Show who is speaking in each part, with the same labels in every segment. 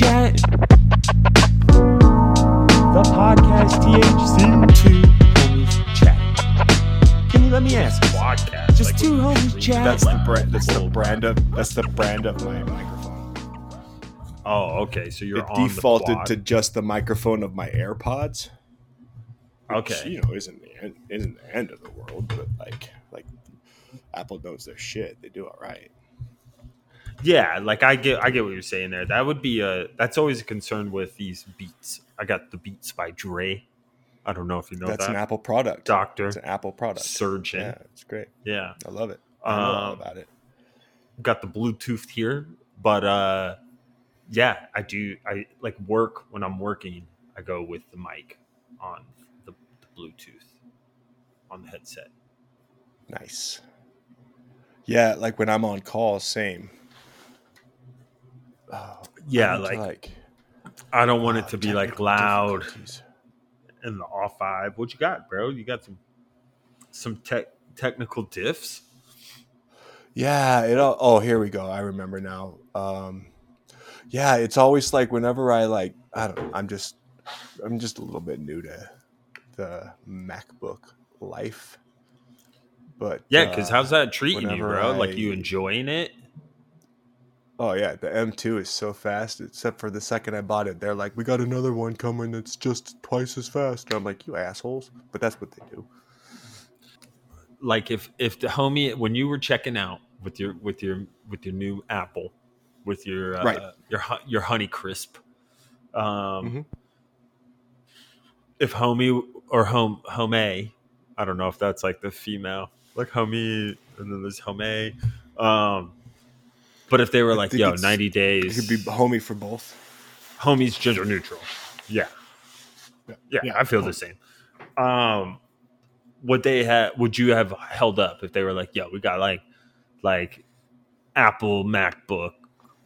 Speaker 1: chat. The podcast THC. Two homies chat. Can you let me ask?
Speaker 2: podcast.
Speaker 1: Just
Speaker 2: like,
Speaker 1: two
Speaker 2: when you
Speaker 1: homies chat.
Speaker 3: That's the brand. That's the brand of. That's the brand of my microphone.
Speaker 2: Oh, okay. So you're
Speaker 3: It
Speaker 2: on
Speaker 3: defaulted
Speaker 2: the quad.
Speaker 3: to just the microphone of my AirPods. which,
Speaker 2: Okay.
Speaker 3: you know, isn't the end, isn't the end of the world, but like, like Apple knows their shit. They do all right.
Speaker 2: Yeah, like I get, I get what you're saying there. That would be a. That's always a concern with these Beats. I got the Beats by Dre. I don't know if you know
Speaker 3: That's
Speaker 2: that.
Speaker 3: an Apple product.
Speaker 2: Doctor,
Speaker 3: It's an Apple product.
Speaker 2: surgeon.
Speaker 3: Yeah, it's great.
Speaker 2: Yeah.
Speaker 3: I love it. I know all
Speaker 2: Um,
Speaker 3: about it.
Speaker 2: got the Bluetooth here, but uh, yeah, I do. I like work when I'm working. I go with the mic on the, the Bluetooth on the headset.
Speaker 3: Nice. Yeah, like when I'm on call, same. Oh,
Speaker 2: Yeah,
Speaker 3: I to,
Speaker 2: like, I don't want it to be like loud in the off five. What you got, bro? You got some some tech technical diffs.
Speaker 3: Yeah, it all, oh, here we go. I remember now. Um yeah, it's always like whenever I like I don't know, I'm just I'm just a little bit new to the MacBook life. But
Speaker 2: Yeah, because
Speaker 3: uh,
Speaker 2: how's that treating you, bro? like you enjoying it?
Speaker 3: Oh yeah, the M2 is so fast. Except for the second I bought it, they're like, "We got another one coming that's just twice as fast." And I'm like, "You assholes!" But that's what they do.
Speaker 2: Like if if the homie when you were checking out with your with your with your new Apple, with your uh,
Speaker 3: Right.
Speaker 2: your your Honey Crisp, um,
Speaker 3: Mhm.
Speaker 2: if homie or home home I don't know if that's like the female, like homie, and then there's home Um, but if they were
Speaker 3: I
Speaker 2: like, "Yo,
Speaker 3: it's-
Speaker 2: ninety
Speaker 3: It
Speaker 2: days,"
Speaker 3: could be homie for both.
Speaker 2: homie's gender neutral. Yeah. Yeah, yeah. I feel the same. Um would they have would you have held up if they were like, yo, we got like like Apple MacBook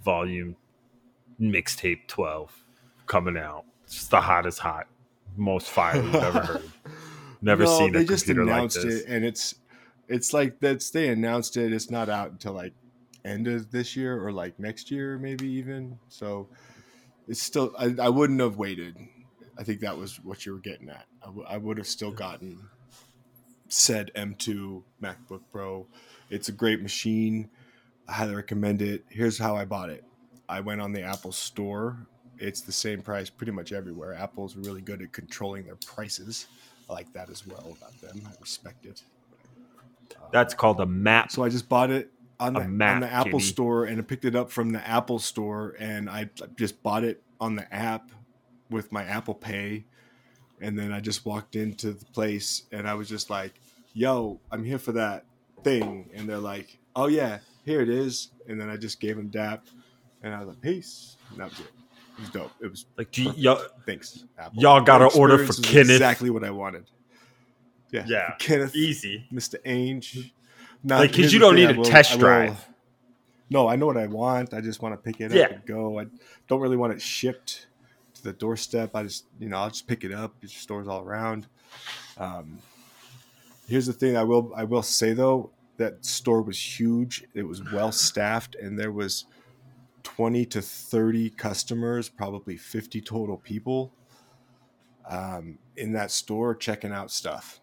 Speaker 2: volume mixtape 12 coming out. It's the hottest hot, most fire you've ever heard. Never
Speaker 3: No,
Speaker 2: seen a
Speaker 3: they just
Speaker 2: computer like
Speaker 3: announced
Speaker 2: this.
Speaker 3: it, and it's it's like that's they announced it. It's not out until like end of this year or like next year, maybe even. So it's still. I, I wouldn't have waited. I think that was what you were getting at. I, w- I would have still gotten said M2 MacBook Pro. It's a great machine. I highly recommend it. Here's how I bought it. I went on the Apple Store. It's the same price pretty much everywhere. Apple's really good at controlling their prices. I like that as well about them. I respect it.
Speaker 2: That's called a map.
Speaker 3: So I just bought it on the,
Speaker 2: Mac,
Speaker 3: on the Apple
Speaker 2: Jimmy.
Speaker 3: Store and I picked it up from the Apple Store and I just bought it on the app with my Apple Pay. And then I just walked into the place and I was just like, yo, I'm here for that thing. And they're like, oh, yeah, here it is. And then I just gave them dap and I was like, peace. And that was it. It was dope. It was
Speaker 2: Like y'all,
Speaker 3: thanks. Apple.
Speaker 2: Y'all gotta
Speaker 3: The
Speaker 2: order for Kenneth.
Speaker 3: Exactly what I wanted. Yeah.
Speaker 2: Yeah,
Speaker 3: Kenneth.
Speaker 2: easy.
Speaker 3: Mr. Ainge. Now,
Speaker 2: Like, 'cause
Speaker 3: here's
Speaker 2: you don't need a
Speaker 3: will-
Speaker 2: test drive.
Speaker 3: No, I know what I want. I just want to pick it up and go. I don't really want it shipped to the doorstep. I just, you know, I'll just pick it up. There's stores all around. Um, here's the thing. I will, I will say though, that store was huge. It was well staffed, and there was twenty to thirty customers, probably fifty total people, um, in that store checking out stuff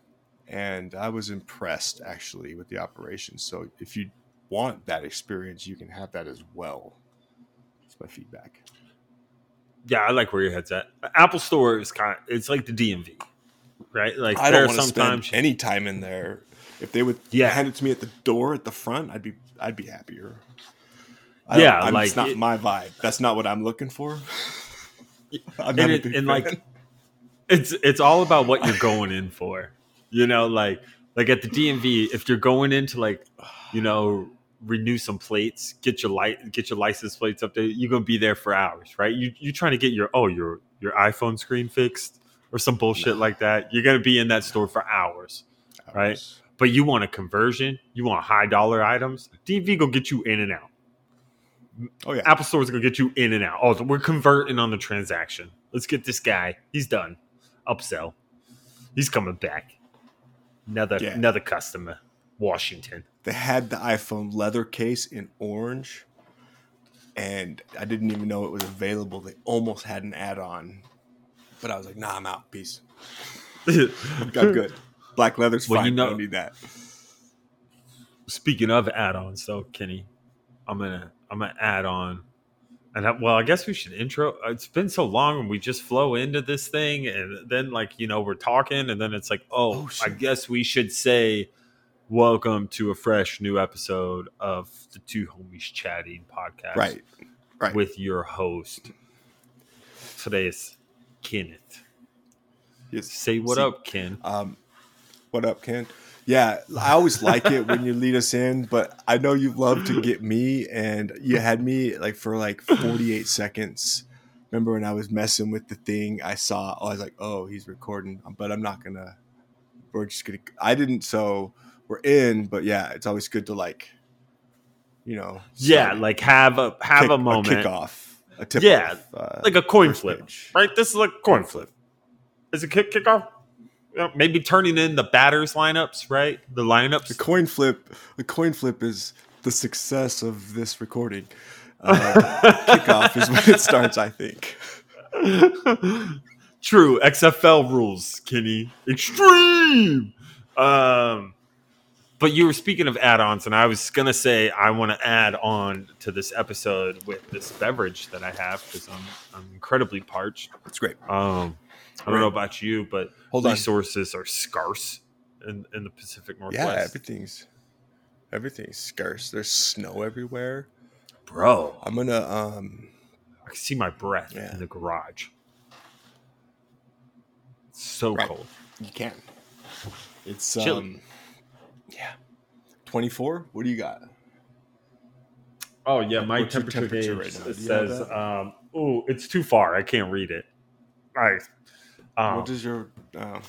Speaker 3: and I was impressed actually with the operation. So if you want that experience, you can have that as well. That's my feedback.
Speaker 2: Yeah, I like where your head's at. Apple Store is kind of it's like the DMV, right? Like
Speaker 3: I don't want to
Speaker 2: sometimes
Speaker 3: spend any time in there. If they would
Speaker 2: Yeah.
Speaker 3: hand it to me at the door at the front, I'd be I'd be happier. I
Speaker 2: Yeah,
Speaker 3: I'm-
Speaker 2: like
Speaker 3: it's not
Speaker 2: it-
Speaker 3: my vibe. That's not what I'm looking for. I'm
Speaker 2: and, it, and like it's it's all about what you're going in for you know like like at the dmv if you're going in to like you know renew some plates get your light get your license plates up there you're gonna be there for hours right you you trying to get your oh your your iphone screen fixed or some bullshit like that you're gonna be in that store for hours right? but you want a conversion you want high dollar items dmv gonna get you in and out
Speaker 3: Oh yeah.
Speaker 2: Apple Store is going to get you in and out. Oh, we're converting on the transaction. Let's get this guy. He's done. Upsell. He's coming back. Another
Speaker 3: Yeah.
Speaker 2: another customer. Washington.
Speaker 3: They had the iPhone leather case in orange. and I didn't even know it was available. They almost had an add-on, but I was like, "Nah, I'm out. Peace. I'm good. Black leather's
Speaker 2: Well,
Speaker 3: fine.
Speaker 2: you know-
Speaker 3: I don't need that."
Speaker 2: Speaking of add-ons, though, Kenny, I'm gonna I'm gonna add on, and I, well, I guess we should intro. It's been so long, and we just flow into this thing, and then like you know we're talking, and then it's like, oh,
Speaker 3: Oh,
Speaker 2: I guess we should say, welcome to a fresh new episode of the Two Homies Chatting podcast,
Speaker 3: Right. Right.
Speaker 2: With your host. Today is Kenneth.
Speaker 3: Yes.
Speaker 2: Say what
Speaker 3: See-
Speaker 2: up, Ken.
Speaker 3: Um, what up, Ken? Yeah, I always like it when you lead us in, but I know you love to get me, and you had me like for like 48 seconds. Remember when I was messing with the thing? I saw, I was like, oh, he's recording, but I'm not gonna. We're just gonna. I didn't, so we're in, but yeah, it's always good to like, you know,
Speaker 2: Yeah, like have a have
Speaker 3: kick-
Speaker 2: a moment.
Speaker 3: kickoff, a tip
Speaker 2: Yeah,
Speaker 3: off, uh,
Speaker 2: like a coin flip,
Speaker 3: pitch.
Speaker 2: right? This is like a coin flip. Is it kick kickoff? Know, maybe turning in the batters lineups, right? The lineups.
Speaker 3: The coin flip. The coin flip is the success of this recording. Uh, kickoff is when it starts. I think.
Speaker 2: True, XFL rules, Kenny. Extreme. Um, but you were speaking of add-ons, and I was gonna say I want to add on to this episode with this beverage that I have because I'm I'm incredibly parched.
Speaker 3: It's great.
Speaker 2: Um, I don't know about you, but
Speaker 3: Hold on.
Speaker 2: are scarce in, in the Pacific Northwest.
Speaker 3: Yeah, everything's everything's scarce. There's snow everywhere.
Speaker 2: Bro,
Speaker 3: I'm gonna um.
Speaker 2: I can see my breath
Speaker 3: Yeah.
Speaker 2: in the garage. It's so
Speaker 3: Right.
Speaker 2: cold.
Speaker 3: You can. It's
Speaker 2: Chilly.
Speaker 3: um. Yeah. 24. What do you got?
Speaker 2: Oh yeah, my
Speaker 3: What's
Speaker 2: temperature,
Speaker 3: temperature
Speaker 2: gauge
Speaker 3: right now?
Speaker 2: it
Speaker 3: Do you have
Speaker 2: says, um, "Oh, it's too far. I can't read it." Right. Um,
Speaker 3: what does your? Uh,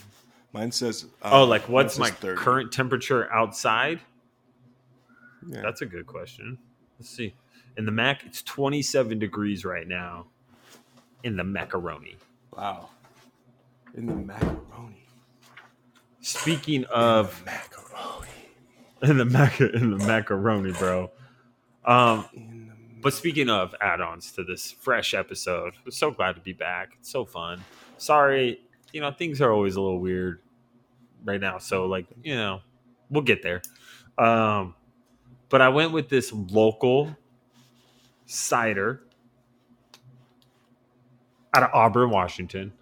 Speaker 3: mine says. Uh,
Speaker 2: oh, like what's my
Speaker 3: 30.
Speaker 2: current temperature outside?
Speaker 3: Yeah.
Speaker 2: That's a good question. Let's see. In the Mac, it's 27 degrees right now. In the macaroni.
Speaker 3: wow. In the macaroni.
Speaker 2: Speaking of
Speaker 3: macaroni.
Speaker 2: in the mac in the macaroni, bro. Um,
Speaker 3: In
Speaker 2: but speaking of add-ons to this fresh episode, we're so glad to be back. It's so fun. Sorry, you know things are always a little weird right now. So like you know, we'll get there. Um, but I went with this local cider out of Auburn, Washington.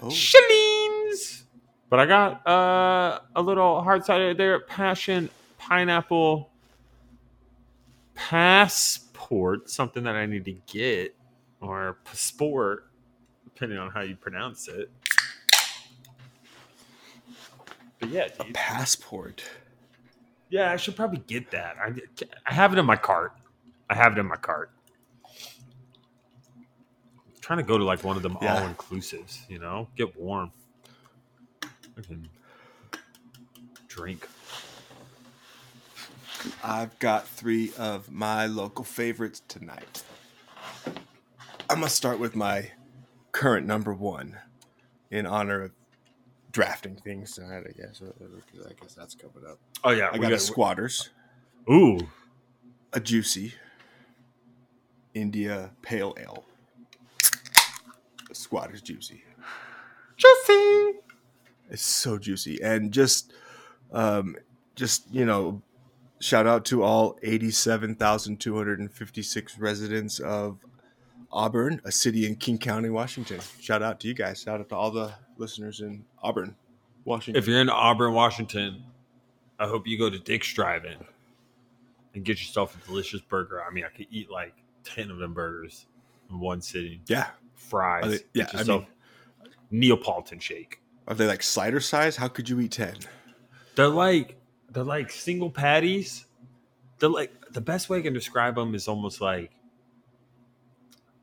Speaker 3: Oh,
Speaker 2: Schillings. But I got uh, a little hard cider there. At Passion pineapple passport, something that I need to get, or passport, depending on how you pronounce it. But yeah,
Speaker 3: a passport.
Speaker 2: yeah, I should probably get that. I, I have it in my cart. I have it in my cart. trying to go to like one of them
Speaker 3: Yeah.
Speaker 2: all inclusives, you know, get warm. I can drink.
Speaker 3: I've got three of my local favorites tonight. I'm gonna start with my current number one in honor of drafting things tonight. I guess. I guess that's coming up.
Speaker 2: Oh yeah,
Speaker 3: I got a Squatters,
Speaker 2: Ooh,
Speaker 3: a Juicy, India Pale Ale. A Squatters Juicy.
Speaker 2: juicy.
Speaker 3: It's so juicy and just, um, just you know, shout out to all eighty-seven thousand two hundred and fifty-six residents of Auburn, a city in King County, Washington. Shout out to you guys. Shout out to all the listeners in Auburn, Washington.
Speaker 2: If you're in Auburn, Washington, I hope you go to Dick's Drive-In and get yourself a delicious burger. I mean, I could eat like ten of them burgers in one sitting.
Speaker 3: yeah,
Speaker 2: Fries.
Speaker 3: They- yeah, I
Speaker 2: yourself Neapolitan shake.
Speaker 3: are they like slider size? How could you eat ten?
Speaker 2: They're like they're like single patties. They're like the best way I can describe them is almost like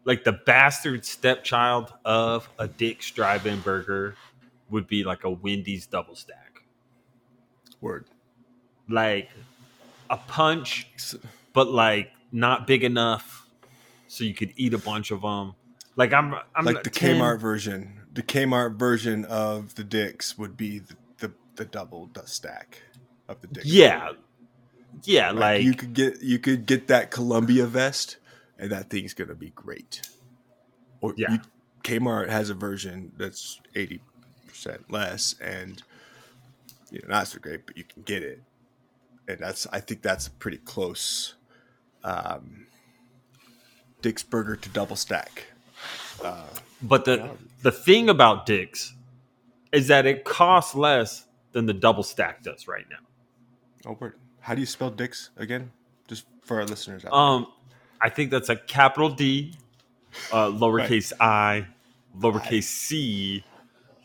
Speaker 2: like the bastard stepchild of a Dick's Drive-In burger would be like a Wendy's double stack.
Speaker 3: Word.
Speaker 2: Like a punch, but like not big enough so you could eat a bunch of them. Like I'm, I'm
Speaker 3: like the
Speaker 2: 10
Speaker 3: Kmart version. The Kmart version of the dicks would be the the, the double stack of the dicks.
Speaker 2: Yeah, yeah,
Speaker 3: Like,
Speaker 2: like
Speaker 3: you could get you could get that Columbia vest and that thing's gonna be great. Or
Speaker 2: Yeah.
Speaker 3: you, Kmart has a version that's eighty percent less, and you know not so great, but you can get it, and that's I think that's pretty close. Um, Dick's Burger to double stack. Uh,
Speaker 2: But the
Speaker 3: Yeah.
Speaker 2: the thing about Dick's is that it costs less than the double stack does right now.
Speaker 3: oh, word. How do you spell Dick's again? Just for our listeners out there.
Speaker 2: Um, I think that's a capital D, uh, lowercase i, lowercase c,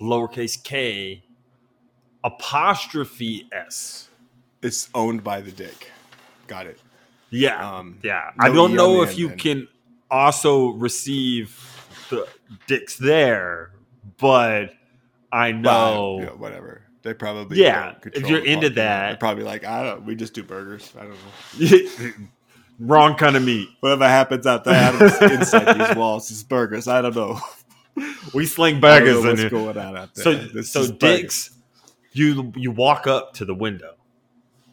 Speaker 2: lowercase k, apostrophe s.
Speaker 3: It's owned by the Dick. Got it.
Speaker 2: Yeah,
Speaker 3: Um,
Speaker 2: yeah.
Speaker 3: no
Speaker 2: I don't
Speaker 3: E
Speaker 2: know if you can also receive the dicks there, but I know.
Speaker 3: Well, know, whatever. They probably
Speaker 2: Yeah, if you're into that-
Speaker 3: they're probably like I don't. We just do burgers. I don't know.
Speaker 2: Wrong kind of meat.
Speaker 3: Whatever happens out there inside these walls is burgers. I don't know.
Speaker 2: We sling burgers in
Speaker 3: what's
Speaker 2: here.
Speaker 3: going on out there.
Speaker 2: So,
Speaker 3: This
Speaker 2: so. Dick's, you you walk up to the window,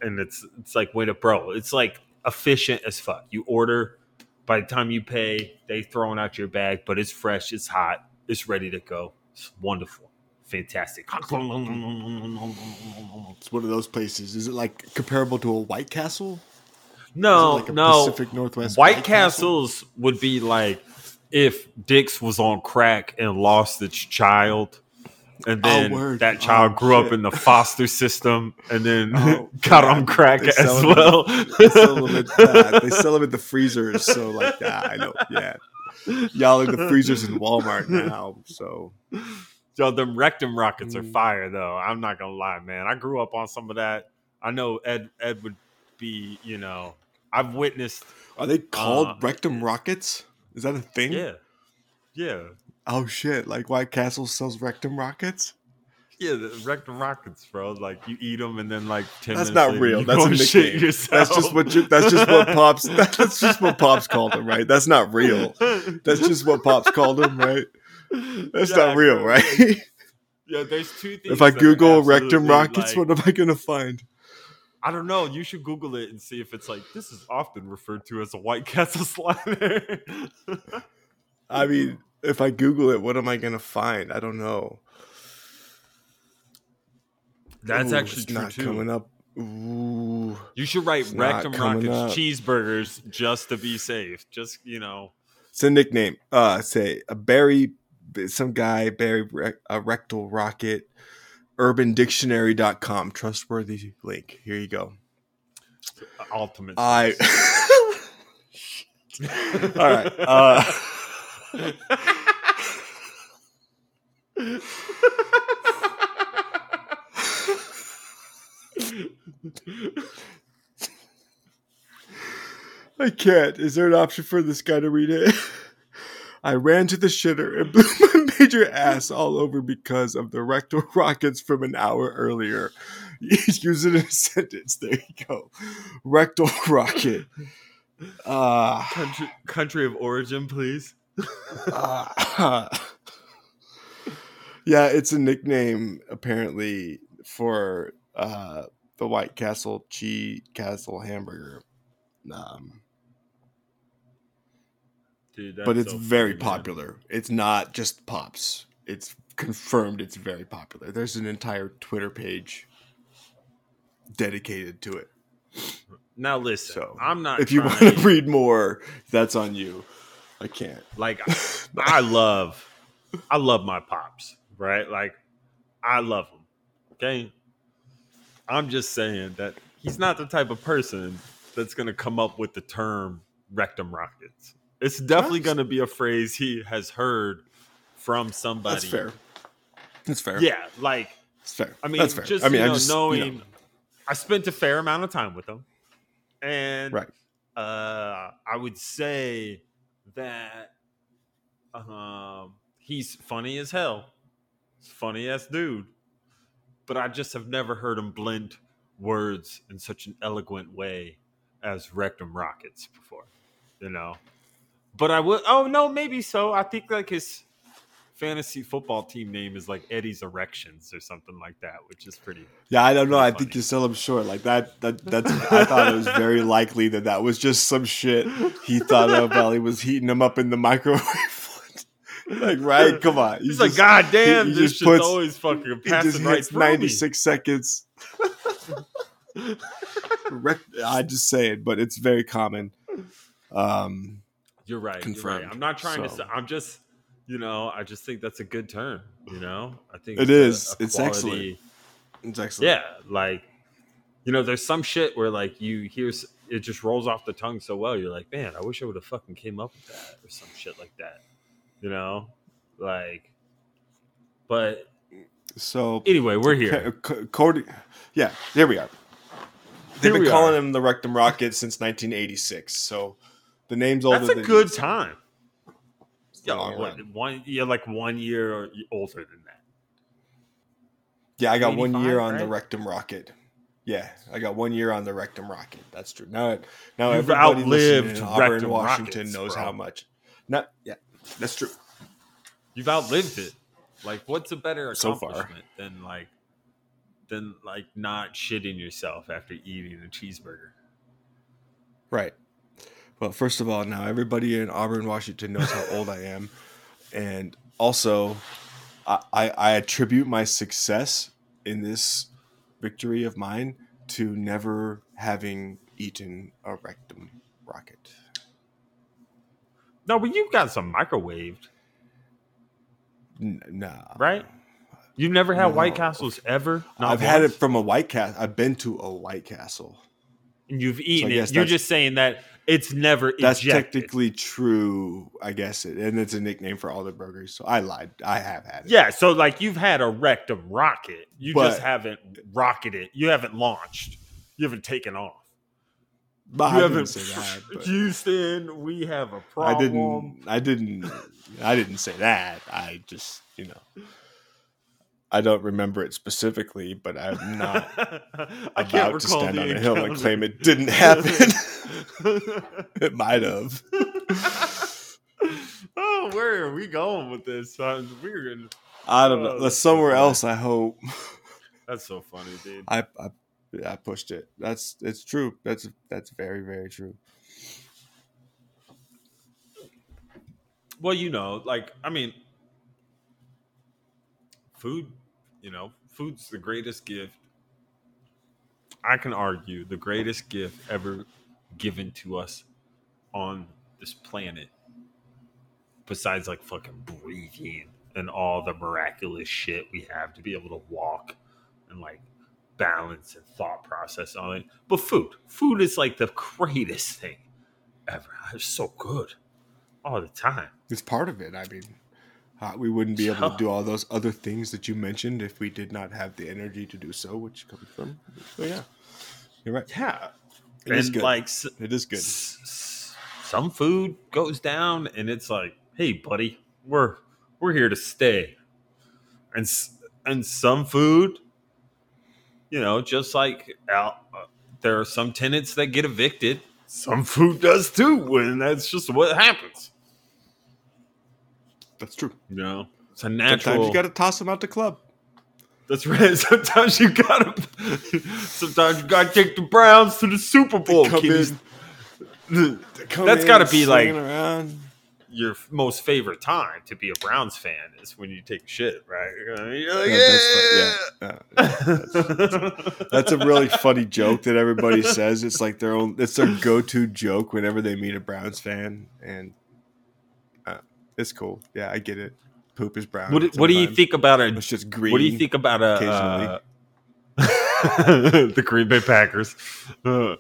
Speaker 2: and it's it's like wait up, bro. It's like efficient as fuck. You order, by the time you pay, they throwing out your bag, but it's fresh, it's hot, it's ready to go. It's wonderful, fantastic.
Speaker 3: It's one of those places. Is it like comparable to a White Castle?
Speaker 2: No,
Speaker 3: like
Speaker 2: no.
Speaker 3: Pacific Northwest
Speaker 2: White,
Speaker 3: White Castle?
Speaker 2: Castles would be like if Dick's was on crack and lost its child, and
Speaker 3: Oh,
Speaker 2: then
Speaker 3: word.
Speaker 2: that child
Speaker 3: Oh,
Speaker 2: grew up in the foster system, and then
Speaker 3: Oh,
Speaker 2: got
Speaker 3: yeah.
Speaker 2: on crack
Speaker 3: They
Speaker 2: as
Speaker 3: them-
Speaker 2: well.
Speaker 3: They sell them at that. They sell them at the freezers. So like, yeah, I know. Yeah, y'all in the freezers in Walmart now. So
Speaker 2: Yo, them rectum rockets are
Speaker 3: Mm.
Speaker 2: fire though. I'm not gonna lie, man. I grew up on some of that. I know Ed Ed would be, you know, I've witnessed.
Speaker 3: are they called
Speaker 2: Uh,
Speaker 3: rectum rockets? Is that a thing?
Speaker 2: Yeah, yeah,
Speaker 3: Oh shit! Like White Castle sells rectum rockets.
Speaker 2: yeah. The rectum rockets, bro. Like you eat them and then like ten.
Speaker 3: That's
Speaker 2: minutes
Speaker 3: not
Speaker 2: later,
Speaker 3: real. That's a nickname. That's just what you. That's just what pops. That's just what pops called them, right? That's not real. That's just what pops called them, right? That's
Speaker 2: Yeah,
Speaker 3: not real, right?
Speaker 2: Yeah, there's two things.
Speaker 3: if I Google rectum rockets,
Speaker 2: like-
Speaker 3: what am I gonna find?
Speaker 2: I don't know. You should Google it and see if it's like this is often referred to as a White Castle slider.
Speaker 3: I mean, if I Google it, what am I gonna find? I don't know.
Speaker 2: That's
Speaker 3: Ooh,
Speaker 2: actually
Speaker 3: it's
Speaker 2: true
Speaker 3: not
Speaker 2: too.
Speaker 3: coming up. Ooh,
Speaker 2: You should write rectum rockets
Speaker 3: up.
Speaker 2: cheeseburgers just to be safe. Just you know.
Speaker 3: it's a nickname. Uh, say a Barry, some guy Barry a rectal rocket. UrbanDictionary.com, trustworthy link. Here you go.
Speaker 2: ultimate.
Speaker 3: I. All right. Uh, I can't. Is there an option for this guy to read it? I ran to the shitter and blew my major ass all over because of the rectal rockets from an hour earlier. Use it in a sentence. There you go. Rectal rocket. Uh,
Speaker 2: country country of origin, please.
Speaker 3: uh, yeah, it's a nickname apparently for uh, the White Castle cheese castle hamburger. Um,
Speaker 2: Dude,
Speaker 3: but it's
Speaker 2: so
Speaker 3: very
Speaker 2: funny, man.
Speaker 3: popular. It's not just pops. It's confirmed it's very popular. There's an entire Twitter page dedicated to it.
Speaker 2: Now listen,
Speaker 3: So
Speaker 2: I'm not.
Speaker 3: if you want to read more, that's on you. I can't.
Speaker 2: like I love I love my pops, right? Like I love them. Okay? I'm just saying that he's not the type of person that's going to come up with the term rectum rockets. It's definitely
Speaker 3: That's-
Speaker 2: going to be a phrase he has heard from somebody.
Speaker 3: That's fair. That's fair.
Speaker 2: Yeah, like
Speaker 3: It's fair.
Speaker 2: I mean,
Speaker 3: that's fair.
Speaker 2: just
Speaker 3: I mean,
Speaker 2: you know,
Speaker 3: just you
Speaker 2: knowing
Speaker 3: know,
Speaker 2: I spent a fair amount of time with him, and
Speaker 3: right.
Speaker 2: uh, I would say that um, he's funny as hell. Funny ass dude. But I just have never heard him blend words in such an eloquent way as Rectum Rockets before, you know. But I would, oh no, maybe so. I think like his fantasy football team name is like Eddie's Erections or something like that, which is pretty.
Speaker 3: Yeah, I don't know. I think you sell him short like that. That that's. I thought it was very likely that that was just some shit he thought of while he was heating him up in the microwave. like, right? Come on.
Speaker 2: He's like, God damn,
Speaker 3: he
Speaker 2: this
Speaker 3: just
Speaker 2: shit's
Speaker 3: puts-
Speaker 2: always fucking
Speaker 3: He just
Speaker 2: passing right through me.
Speaker 3: ninety six seconds. I just say it, but it's very common. Um,
Speaker 2: You're right. You're right. I'm not trying to.
Speaker 3: So-
Speaker 2: Say, I'm just, you know, I just think that's a good term. You know, I think
Speaker 3: It is. It's excellent. it's excellent.
Speaker 2: Yeah, like, you know, there's some shit where like you hear it just rolls off the tongue so well. You're like, man, I wish I would have fucking came up with that or some shit like that. You know, like, but
Speaker 3: So
Speaker 2: anyway, we're here.
Speaker 3: Cody, yeah, here we are. They've
Speaker 2: Here
Speaker 3: been calling
Speaker 2: are.
Speaker 3: him the Rectum Rocket since 1986. So the name's older.
Speaker 2: That's a good time. Yeah,
Speaker 3: run.
Speaker 2: one yeah, like one year or older than that.
Speaker 3: Yeah, I got one
Speaker 2: 85,
Speaker 3: year on the? Rectum Rocket. Yeah, I got one year on the Rectum Rocket. That's true. Now, now
Speaker 2: You've
Speaker 3: everybody
Speaker 2: outlived
Speaker 3: in Auburn,
Speaker 2: Rectum
Speaker 3: Washington
Speaker 2: Rockets,
Speaker 3: knows
Speaker 2: bro.
Speaker 3: how much. Not yeah, that's true.
Speaker 2: You've outlived it. Like, what's a better
Speaker 3: So far.
Speaker 2: than like than like not shitting yourself after eating a cheeseburger?
Speaker 3: Right. Well, first of all, now everybody in Auburn, Washington knows how old I am, and also, I, I, I attribute my success in this victory of mine to never having eaten a rectum rocket.
Speaker 2: No, but you've got some microwaved,
Speaker 3: N- nah,
Speaker 2: right? You've never had
Speaker 3: No.
Speaker 2: White Castles ever? Not
Speaker 3: I've had it from a White Castle. I've been to a White Castle.
Speaker 2: and you've eaten
Speaker 3: guess
Speaker 2: it. You're just saying that it's never
Speaker 3: That's
Speaker 2: ejected.
Speaker 3: technically true, I guess, it, and it's a nickname for all the burgers. So I lied. I have had it.
Speaker 2: Yeah, so like you've had a rectum rocket. You just haven't rocketed. You haven't launched. You haven't taken off.
Speaker 3: but
Speaker 2: you
Speaker 3: I
Speaker 2: haven't
Speaker 3: didn't say that. but-
Speaker 2: Houston, we have a problem.
Speaker 3: I didn't. I didn't. I didn't say that. I just, you know, I don't remember it specifically, but I'm not
Speaker 2: I
Speaker 3: about to stand on a hill and claim it didn't happen. it might have.
Speaker 2: oh, where are we going with this? Uh, we're gonna,
Speaker 3: I don't know.
Speaker 2: Oh,
Speaker 3: that's somewhere else. I hope.
Speaker 2: that's so funny, dude.
Speaker 3: I, I, I pushed it. That's it's true. That's that's very very true.
Speaker 2: Well, you know, like I mean, food. You know, food's the greatest gift. I can argue the greatest gift ever given to us on this planet, besides like fucking breathing and all the miraculous shit we have to be able to walk and like balance and thought process on it. But food, food is like the greatest thing ever. It's so good all the time.
Speaker 3: It's part of it. I mean, uh, we wouldn't be able to do all those other things that you mentioned if we did not have the energy to do so, which comes from. So yeah, you're right.
Speaker 2: Yeah,
Speaker 3: It is
Speaker 2: and
Speaker 3: good.
Speaker 2: like
Speaker 3: It is good.
Speaker 2: some food goes down, and it's like, hey, buddy, we're we're here to stay, and s- and some food, you know, just like out, uh, there are some tenants that get evicted. Some food does too, and that's just what happens.
Speaker 3: That's true.
Speaker 2: You know, it's a natural.
Speaker 3: Sometimes you got to toss them out the club.
Speaker 2: That's right. Sometimes you gotta. Sometimes you gotta take the Browns to the Super Bowl.
Speaker 3: come
Speaker 2: kiddies.
Speaker 3: Come
Speaker 2: That's
Speaker 3: in
Speaker 2: gotta be like
Speaker 3: around.
Speaker 2: your most favorite time to be a Browns fan is when you take shit, right? You're like,
Speaker 3: Yeah, that's yeah, yeah, that's, that's a really funny joke that everybody says. It's like their own. It's their go-to joke whenever they meet a Browns fan, and it's cool. Yeah, I get it. Poop is brown.
Speaker 2: What, do- what do you think about a?
Speaker 3: It's just green.
Speaker 2: What do you think about a?
Speaker 3: occasionally.
Speaker 2: Uh, the Green Bay Packers. Uh,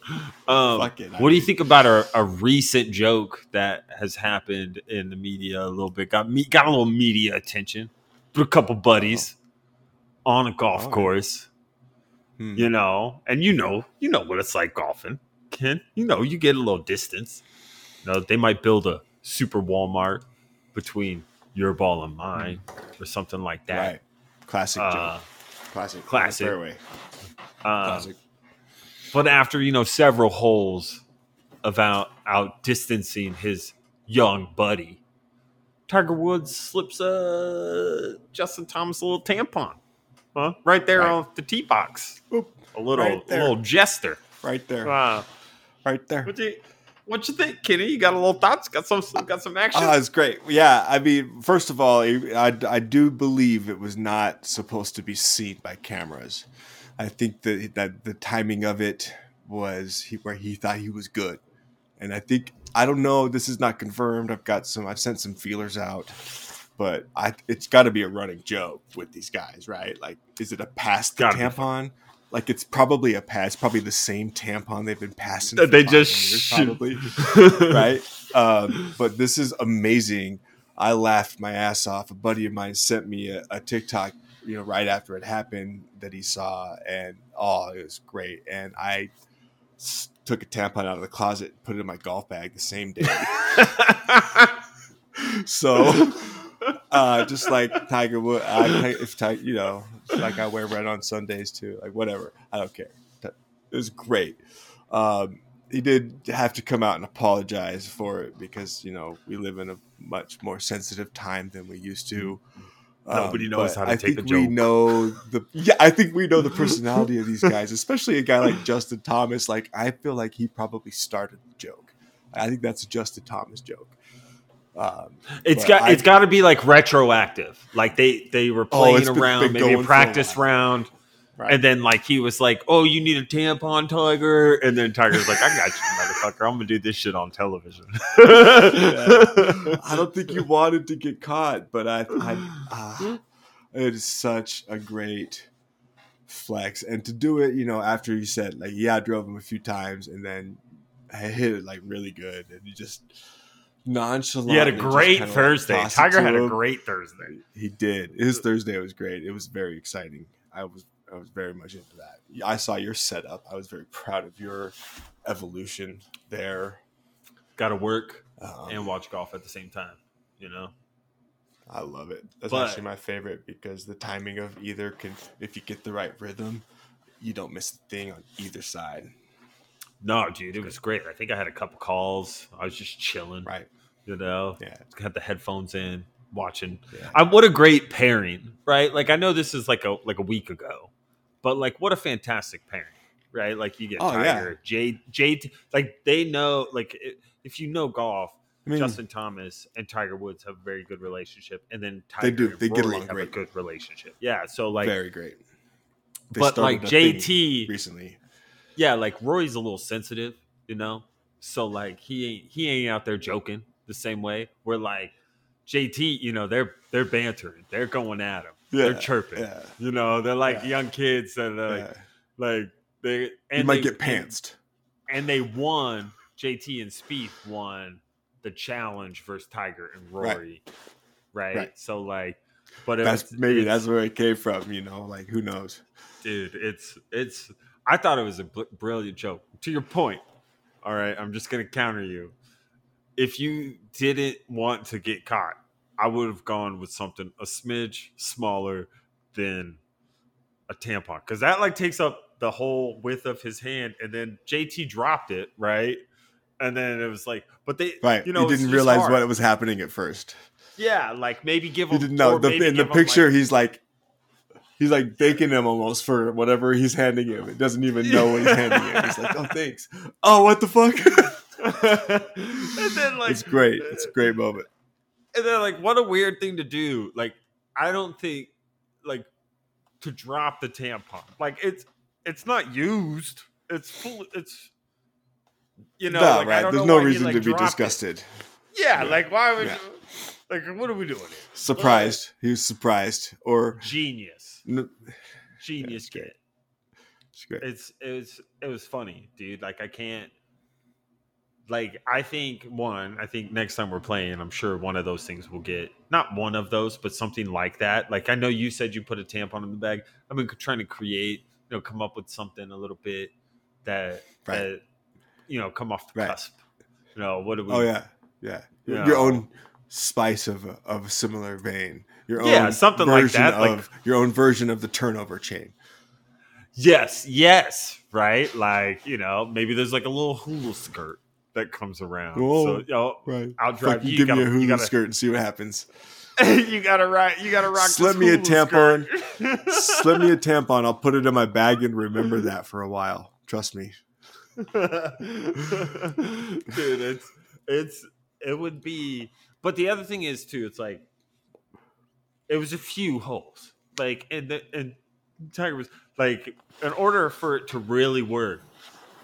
Speaker 2: um,
Speaker 3: Fuck it,
Speaker 2: what do you think about a, a recent joke that has happened in the media a little bit? Got me got a little media attention. With a couple buddies on a golf
Speaker 3: Oh.
Speaker 2: course.
Speaker 3: Hmm.
Speaker 2: you know, and you know, you know what it's like golfing, Ken. You know, you get a little distance. You know, they might build a super Walmart between your ball and mine, or something like that.
Speaker 3: Right. Classic
Speaker 2: Uh.
Speaker 3: Classic.
Speaker 2: classic.
Speaker 3: Fairway.
Speaker 2: uh,
Speaker 3: Classic.
Speaker 2: but after you know several holes of out out distancing his young buddy, Tiger Woods slips uh, Justin Thomas a little tampon, huh? Right there
Speaker 3: Right.
Speaker 2: on the tee box.
Speaker 3: Oop,
Speaker 2: A little,
Speaker 3: Right
Speaker 2: a little jester.
Speaker 3: right there,
Speaker 2: Wow.
Speaker 3: right there.
Speaker 2: What you, you think, Kenny? You got a little thoughts? Got some, got some action?
Speaker 3: Oh, it's great. Yeah, I mean, first of all, I, I do believe it was not supposed to be seen by cameras. I think that that the timing of it was he, where he thought he was good, and I think I don't know. This is not confirmed. I've got some. I've sent some feelers out, but I it's got to be a running joke with these guys, right? Like, is it a past the
Speaker 2: Gotta be
Speaker 3: tampon? Like it's probably a pass, probably the same tampon they've been passing.
Speaker 2: That they just
Speaker 3: years, probably right? Um, but this is amazing. I laughed my ass off. A buddy of mine sent me a, a TikTok, you know, right after it happened that he saw, and oh, it was great. And I took a tampon out of the closet, put it in my golf bag the same day. so, uh, just like Tiger Wood, I, if Tiger, you know, like I wear red on Sundays too, like whatever, I don't care. It was great. Um, he did have to come out and apologize for it because you know we live in a much more sensitive time than we used to.
Speaker 2: Nobody knows how to
Speaker 3: I
Speaker 2: take
Speaker 3: think
Speaker 2: a
Speaker 3: we know the yeah. I think we know the personality of these guys, especially a guy like Justin Thomas. Like I feel like he probably started the joke. I think that's a Justin Thomas joke. Um,
Speaker 2: It's got
Speaker 3: I-
Speaker 2: it's got to be like retroactive. Like they they were
Speaker 3: Oh,
Speaker 2: playing
Speaker 3: been-
Speaker 2: around, maybe a practice round,
Speaker 3: right.
Speaker 2: and then like he was like, "Oh, you need a tampon, Tiger," and then Tiger's like, "I got you, motherfucker. I'm gonna do this shit on television."
Speaker 3: I don't think you wanted to get caught, but I, I ah, it is such a great flex, and to do it, you know, after you said like, yeah, I drove him a few times, and then I hit it like really good, and you just nonchalant.
Speaker 2: He had a great Thursday. Tiger had a
Speaker 3: great.
Speaker 2: great Thursday.
Speaker 3: He did. His Thursday was great. It was very exciting. I was I was very much into that. I saw your setup. I was very proud of your evolution there.
Speaker 2: Got to work
Speaker 3: Um,
Speaker 2: and watch golf at the same time. You know,
Speaker 3: I love it. That's
Speaker 2: But-
Speaker 3: actually my favorite because the timing of either can, if you get the right rhythm, you don't miss a thing on either side.
Speaker 2: No, dude, it was great. I think I had a couple calls. I was just chilling.
Speaker 3: Right?
Speaker 2: You know,
Speaker 3: Yeah.
Speaker 2: had the headphones in, watching.
Speaker 3: Yeah.
Speaker 2: I, what a great pairing, right? Like I know this is like a like a week ago, but like what a fantastic pairing, right? Like you get
Speaker 3: Oh, yeah.
Speaker 2: Tiger, JT, JT, like they know, like if you know golf,
Speaker 3: I mean,
Speaker 2: Justin Thomas and Tiger Woods have a very good relationship, and then Tiger
Speaker 3: They do.
Speaker 2: and
Speaker 3: They get along
Speaker 2: have
Speaker 3: great.
Speaker 2: a good relationship. Yeah, so like,
Speaker 3: very great. They
Speaker 2: but like JT,
Speaker 3: recently.
Speaker 2: Yeah, like Rory's a little sensitive, you know. So like he ain't he ain't out there joking the same way. Where like JT, you know, they're they're bantering, they're going at him, they're chirping.
Speaker 3: Yeah.
Speaker 2: You know, they're like
Speaker 3: Yeah.
Speaker 2: young kids that like
Speaker 3: yeah.
Speaker 2: like they
Speaker 3: You might
Speaker 2: they-
Speaker 3: get pantsed.
Speaker 2: And, and they won. JT and Spieth won the challenge versus Tiger and Rory, right?
Speaker 3: Right.
Speaker 2: So like, but
Speaker 3: That's maybe that's where it came from. You know, like who knows?
Speaker 2: dude it's it's i thought it was a br- brilliant joke to your point all right i'm just gonna counter you if you didn't want to get caught i would have gone with something a smidge smaller than a tampon because that like takes up the whole width of his hand and then jt dropped it right and then it was like but they
Speaker 3: Right.
Speaker 2: you know
Speaker 3: he didn't realize
Speaker 2: hard.
Speaker 3: what was happening at first.
Speaker 2: yeah like maybe give
Speaker 3: He
Speaker 2: him
Speaker 3: didn't know. The, in the
Speaker 2: him, like-
Speaker 3: picture, he's like, he's like thanking him almost for whatever he's handing him. It doesn't even know what he's handing him. He's like, oh, thanks. Oh, what the fuck?
Speaker 2: and then like
Speaker 3: it's great. It's a great moment.
Speaker 2: and then like what a weird thing to do like i don't think like to drop the tampon like it's it's not used it's full it's you know
Speaker 3: no,
Speaker 2: like, I
Speaker 3: right. There's no
Speaker 2: why he,
Speaker 3: reason
Speaker 2: like,
Speaker 3: to be
Speaker 2: disgusted. it. Yeah,
Speaker 3: Yeah.
Speaker 2: like why would
Speaker 3: Yeah.
Speaker 2: like what are we doing here?
Speaker 3: Surprised. He was surprised. Or
Speaker 2: genius
Speaker 3: n-
Speaker 2: genius
Speaker 3: great.
Speaker 2: kid
Speaker 3: it's great.
Speaker 2: it's it was it was funny dude like i can't like i think one i think next time we're playing i'm sure one of those things will get not one of those but something like that like i know you said you put a tampon in the bag i've been trying to create you know come up with something a little bit that
Speaker 3: Right.
Speaker 2: that you know come off the
Speaker 3: Right.
Speaker 2: cusp you know what do we
Speaker 3: Oh yeah, yeah.
Speaker 2: Yeah.
Speaker 3: Your own spice of a, of a similar vein. Your
Speaker 2: Yeah,
Speaker 3: own
Speaker 2: something like
Speaker 3: version
Speaker 2: that, like-
Speaker 3: Of, your own version of the turnover chain.
Speaker 2: yes yes right like you know maybe there's like a little hula skirt that comes around.
Speaker 3: Whoa.
Speaker 2: So yo,
Speaker 3: Right.
Speaker 2: I'll drive you.
Speaker 3: give
Speaker 2: gotta,
Speaker 3: me a
Speaker 2: hula gotta,
Speaker 3: skirt and see what happens.
Speaker 2: you gotta rock. You gotta rock.
Speaker 3: Slip me a tampon. Slip me a tampon. I'll put it in my bag and remember that for a while. Trust me.
Speaker 2: dude it's it's it would be but the other thing is too it's like it was a few holes like and the and tiger was like in order for it to really work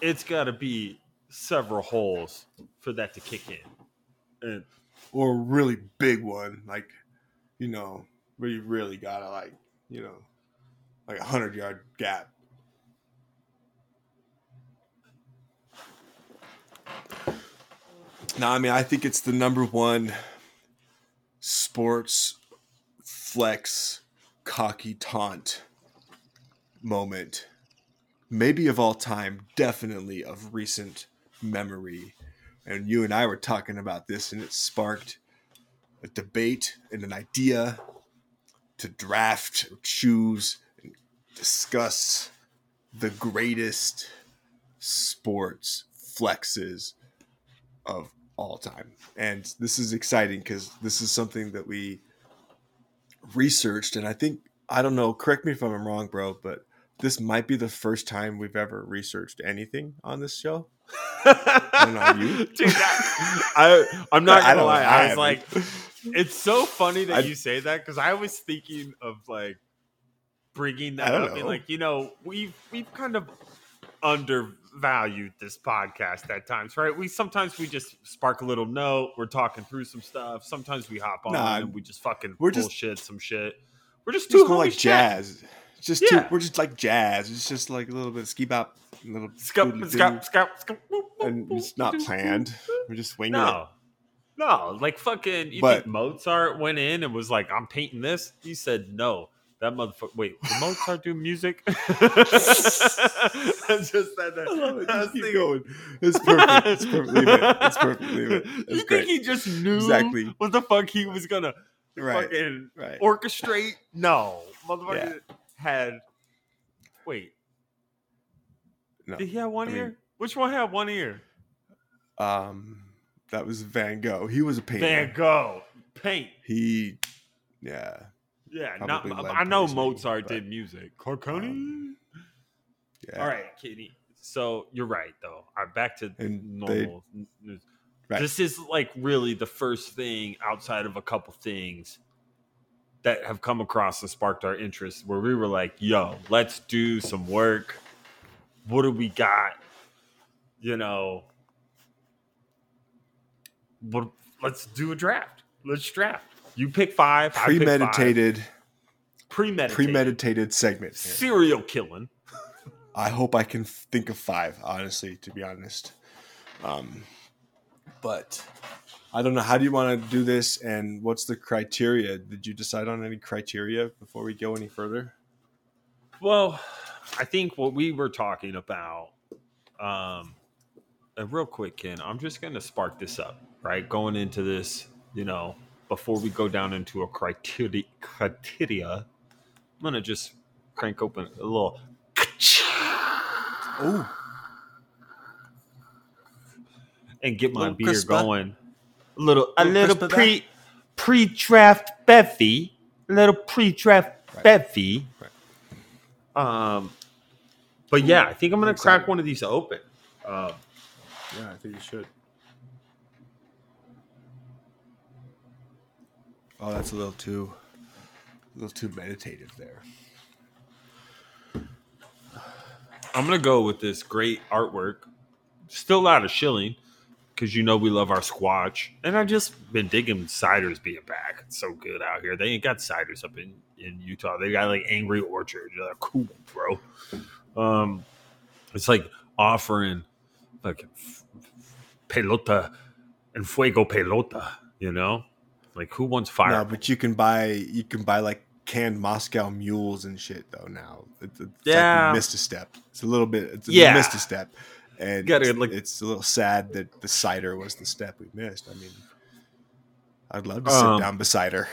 Speaker 2: it's got to be several holes for that to kick in and
Speaker 3: Or a really big one, like you know, where you really gotta like, you know, like a hundred yard gap. No, I mean I think it's the number one sports flex cocky taunt moment maybe of all time definitely of recent memory. And you and i were talking about this and it sparked a debate and an idea to draft choose and discuss the greatest sports flexes of all time and this is exciting because this is something that we researched and i think i don't know correct me if i'm wrong bro but this might be the first time we've ever researched anything on this show don't you?
Speaker 2: Dude, that- I, I'm not gonna
Speaker 3: don't-
Speaker 2: lie.
Speaker 3: I
Speaker 2: I was like, it's so funny that
Speaker 3: I-
Speaker 2: you say that because I was thinking of like bringing that up. And like, you know, we've we've kind of undervalued this podcast at times, right? We sometimes we just spark a little note. We're talking through some stuff. Sometimes we hop on
Speaker 3: Nah,
Speaker 2: and we just fucking
Speaker 3: we're just-
Speaker 2: bullshit some shit. We're just
Speaker 3: just more like jazz just
Speaker 2: Yeah.
Speaker 3: too, we're just like jazz it's just like a little bit of ski bop a little
Speaker 2: Scup, scup, scup, scup,
Speaker 3: and it's not planned we're just winging
Speaker 2: No. No, like fucking you
Speaker 3: But-
Speaker 2: think Mozart went in and was like, I'm painting this? He said no. That motherfucker wait, did Mozart do music? I just said that.
Speaker 3: it. I love it. Just keep
Speaker 2: thinking-
Speaker 3: going. It's perfect. It's perfect. Leave it. It's perfect. Leave it.
Speaker 2: you
Speaker 3: It's
Speaker 2: think he just knew
Speaker 3: Exactly.
Speaker 2: what the fuck he was gonna
Speaker 3: Right.
Speaker 2: fucking
Speaker 3: Right.
Speaker 2: orchestrate? No. Motherfucker
Speaker 3: Yeah.
Speaker 2: had wait,
Speaker 3: No.
Speaker 2: did he have one
Speaker 3: I mean-
Speaker 2: ear? Which one had one ear?
Speaker 3: Um, that was Van Gogh. He was a painter.
Speaker 2: Van Gogh. Paint.
Speaker 3: He, yeah,
Speaker 2: Yeah, not, I know Mozart did music. Carconi.
Speaker 3: um, yeah.
Speaker 2: All right, Kitty. So you're right, though. All right, back to
Speaker 3: And
Speaker 2: normal news.
Speaker 3: Right.
Speaker 2: This is like really the first thing outside of a couple things that have come across and sparked our interest where we were like, yo, let's do some work. What do we got? You know, what, let's do a draft. Let's draft. You pick five. I pick five.
Speaker 3: premeditated,
Speaker 2: Premeditated.
Speaker 3: premeditated segment.
Speaker 2: Serial killing.
Speaker 3: I hope I can think of five, honestly, to be honest. Um, but I don't know. How do you want to do this, and what's the criteria? Did you decide on any criteria before we go any further?
Speaker 2: Well, I think what we were talking about, um, real quick, Ken, I'm just going to spark this up, right? Going into this, you know, before we go down into a criteria, criteria I'm going to just crank open a little.
Speaker 3: Oh,
Speaker 2: and get my beer
Speaker 3: crisper.
Speaker 2: going. A little, a
Speaker 3: Little
Speaker 2: pre pre draft bevy, a little pre draft
Speaker 3: Right.
Speaker 2: bevy. Um, but yeah, I think I'm gonna
Speaker 3: I'm
Speaker 2: crack one of these open. Um,
Speaker 3: yeah, I think you should. Oh, that's a little too, a little too meditative there.
Speaker 2: I'm gonna go with this great artwork. Still out of Schilling because you know we love our squatch, and I've just been digging ciders being back. It's so good out here. They ain't got ciders up in in Utah. They got like Angry Orchard. They're cool, bro. Um, it's like offering like pelota and fuego pelota. You know, like who wants fire?
Speaker 3: No, but you can buy you can buy like canned Moscow mules and shit though. Now it's, it's
Speaker 2: Yeah.
Speaker 3: like missed a step. It's a little bit. It's a
Speaker 2: Yeah.
Speaker 3: missed a step, and
Speaker 2: Gotta,
Speaker 3: it's,
Speaker 2: like-
Speaker 3: it's a little sad that the cider was the step we missed. I mean, I'd love to sit
Speaker 2: Um,
Speaker 3: down beside her.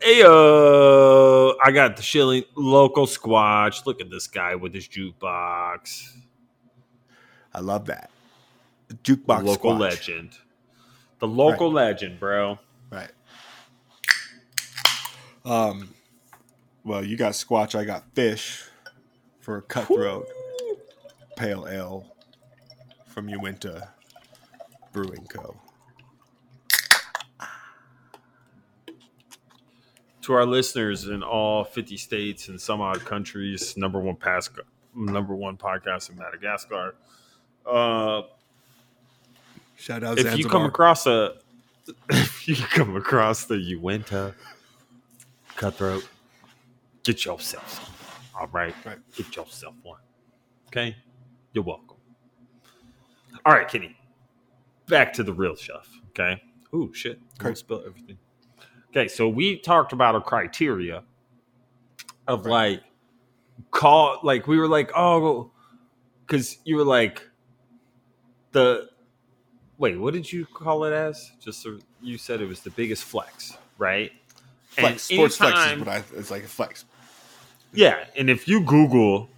Speaker 2: Hey, uh, I got the Schilling local squatch. Look at this guy with his jukebox.
Speaker 3: I love that. Jukebox
Speaker 2: local
Speaker 3: Squatch.
Speaker 2: legend. The local legend, bro.
Speaker 3: Right. Um. Well, you got Squatch. I got Fish for Cutthroat Pale Ale from Uinta Brewing Co.
Speaker 2: To our listeners in all 50 states and some odd countries, number one pass, number one podcast in Madagascar. Uh,
Speaker 3: Shout out
Speaker 2: if you come across a, if you come across the Uinta cutthroat, get yourself some. All right,
Speaker 3: Right.
Speaker 2: get yourself one. Okay, you're welcome. All right, Kenny. Back to the real stuff. Okay. Ooh, shit!
Speaker 3: Okay.
Speaker 2: Don't spill everything. Okay, so we talked about a criteria of like call, like we were like, oh, because you were like the wait, what did you call it as? Just so you said it was the biggest flex, right?
Speaker 3: flex.
Speaker 2: And
Speaker 3: Sports flex is what I. It's like a flex.
Speaker 2: yeah, and if you Google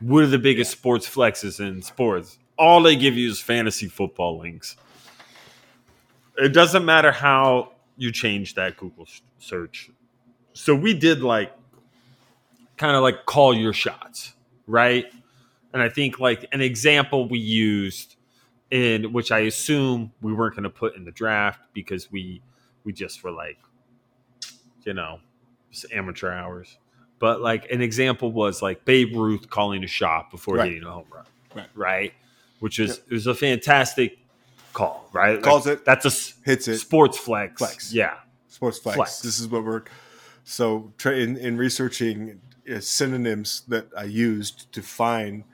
Speaker 2: what are the biggest sports flexes in sports, all they give you is fantasy football links. It doesn't matter how you change that Google search. So we did like kind of like call your shots, right? And I think like an example we used in which I assume we weren't going to put in the draft because we we just were like you know, just amateur hours. But like an example was like Babe Ruth calling a shot before
Speaker 3: Right.
Speaker 2: hitting a home run,
Speaker 3: Right.
Speaker 2: right? Which is it was a fantastic call, right? Like,
Speaker 3: Calls it.
Speaker 2: That's a
Speaker 3: Hits it.
Speaker 2: sports flex.
Speaker 3: Flex.
Speaker 2: yeah.
Speaker 3: Sports flex.
Speaker 2: Flex.
Speaker 3: This is what we're. So tra- in, in researching uh, synonyms that I used to find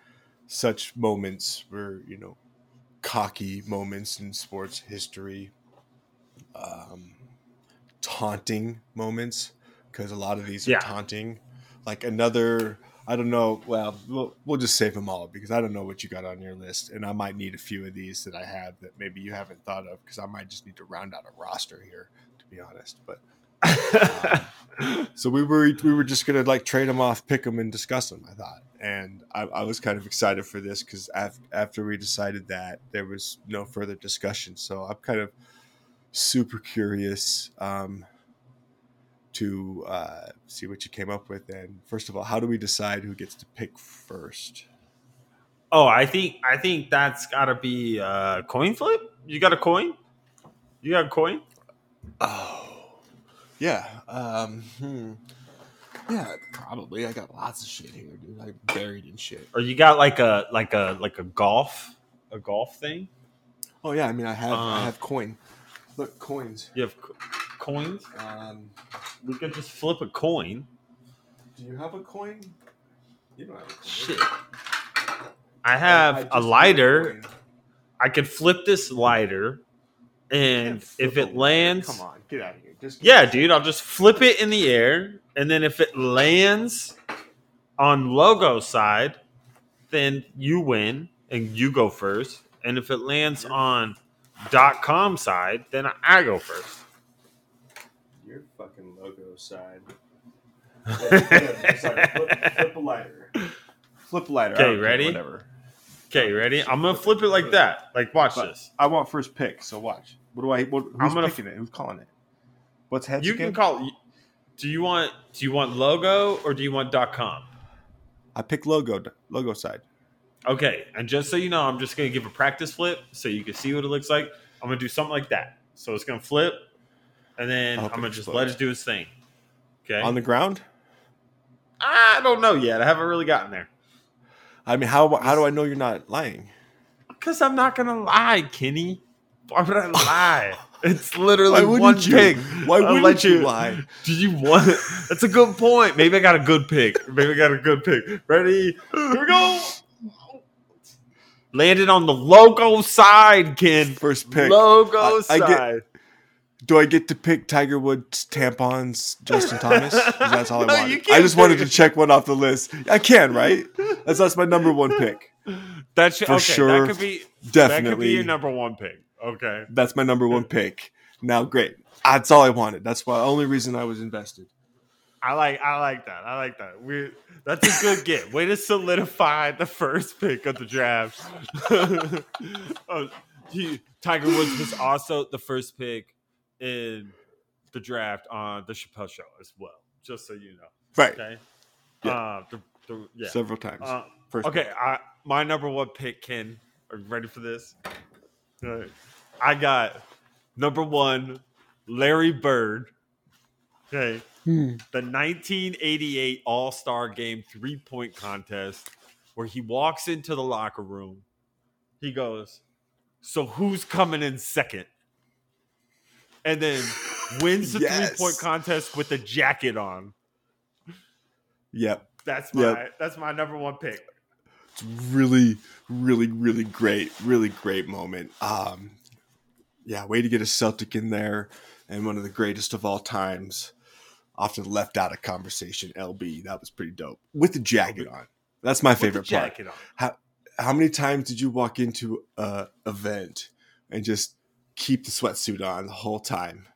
Speaker 3: such moments where you know cocky moments in sports history, um, taunting moments because a lot of these are
Speaker 2: Yeah.
Speaker 3: taunting. Like another, I don't know. Well, we'll we'll just save them all because I don't know what you got on your list, and I might need a few of these that I have that maybe you haven't thought of because I might just need to round out a roster here, to be honest. But so we were we were just gonna like trade them off, pick them, and discuss them. I thought, and I, I was kind of excited for this because af- after we decided that there was no further discussion, so I'm kind of super curious um, to uh, see what you came up with. And first of all, how do we decide who gets to pick first?
Speaker 2: oh, I think I think that's got to be a coin flip. You got a coin? You got a coin?
Speaker 3: Oh, yeah. Um, hmm. Yeah, probably. I got lots of shit here, dude. I'm buried in shit.
Speaker 2: Or you got like a like a like a golf a golf thing?
Speaker 3: Oh yeah, I mean, I have I
Speaker 2: Uh,
Speaker 3: have coin. Look, coins.
Speaker 2: You have co- coins?
Speaker 3: Um,
Speaker 2: We could just flip a coin.
Speaker 3: do you have a coin? You don't have a coin.
Speaker 2: Shit. I have a lighter. I could flip this lighter, and if it lands,
Speaker 3: come on, get out of here. Just
Speaker 2: yeah, dude, I'll just flip it in the air, and then if it lands on logo side, then you win and you go first. And if it lands on dot com side, then I go first.
Speaker 3: Your fucking logo side. Sorry, flip, flip a lighter. Flip a lighter.
Speaker 2: Okay, ready?
Speaker 3: Whatever.
Speaker 2: Okay, ready? I'm gonna flip it like that. Like, watch
Speaker 3: But
Speaker 2: this.
Speaker 3: I want first pick, so watch. What do I? What, who's
Speaker 2: I'm gonna-
Speaker 3: picking it? Who's calling it? What's heads
Speaker 2: You
Speaker 3: again?
Speaker 2: can call. Do you want? Do you want logo or do you want com?
Speaker 3: I pick logo. Logo side.
Speaker 2: Okay, and just so you know, I'm just gonna give a practice flip so you can see what it looks like. I'm gonna do something like that. So it's gonna flip, and then I'm gonna just let it do its thing. Okay.
Speaker 3: On the ground.
Speaker 2: I don't know yet. I haven't really gotten there.
Speaker 3: I mean, how how do I know you're not lying?
Speaker 2: Cause I'm not gonna lie, Kenny. Why would I lie? It's literally
Speaker 3: Why
Speaker 2: one
Speaker 3: you?
Speaker 2: pick.
Speaker 3: Why
Speaker 2: I'll
Speaker 3: wouldn't
Speaker 2: let
Speaker 3: you lie?
Speaker 2: Do you want? That's a good point. Maybe I got a good pick. Maybe I got a good pick. Ready? Here we go. Landed on the logo side, Ken.
Speaker 3: First pick.
Speaker 2: Logo
Speaker 3: I- I
Speaker 2: side.
Speaker 3: get- Do I get to pick Tiger Woods tampons, Justin Thomas? That's all I
Speaker 2: No,
Speaker 3: wanted.
Speaker 2: you
Speaker 3: I just wanted to check one off the list. I can, right? That's that's my number one pick.
Speaker 2: That should,
Speaker 3: For
Speaker 2: okay,
Speaker 3: sure,
Speaker 2: That could be That could be
Speaker 3: Definitely,
Speaker 2: your number one pick. Okay.
Speaker 3: that's my number one pick. Now, great. That's all I wanted. That's the only reason I was invested.
Speaker 2: I like I like that. I like that. We that's a good get. Way to solidify the first pick of the draft. Oh, he, Tiger Woods was also the first pick in the draft on the Chappelle Show as well. Just so you know,
Speaker 3: Right.
Speaker 2: okay?
Speaker 3: Yeah.
Speaker 2: Uh, the, the, yeah.
Speaker 3: Several times.
Speaker 2: Uh,
Speaker 3: First
Speaker 2: okay, I, my number one pick, Ken. Are you ready for this? All right. I got number one, Larry Bird. Okay.
Speaker 3: Hmm.
Speaker 2: The 1988 All Star Game three point contest, where he walks into the locker room. He goes, So who's coming in second? And then wins the
Speaker 3: Yes.
Speaker 2: three point contest with the jacket on.
Speaker 3: Yep.
Speaker 2: That's my
Speaker 3: Yep.
Speaker 2: that's my number one pick.
Speaker 3: It's really, really, really great. Really great moment. Um, yeah, way to get a Celtic in there, and one of the greatest of all times. Often left out of conversation. LB, that was pretty dope with the jacket on. That's my
Speaker 2: With the
Speaker 3: favorite part.
Speaker 2: jacket on.
Speaker 3: How how many times did you walk into a event and just keep the sweatsuit on the whole time,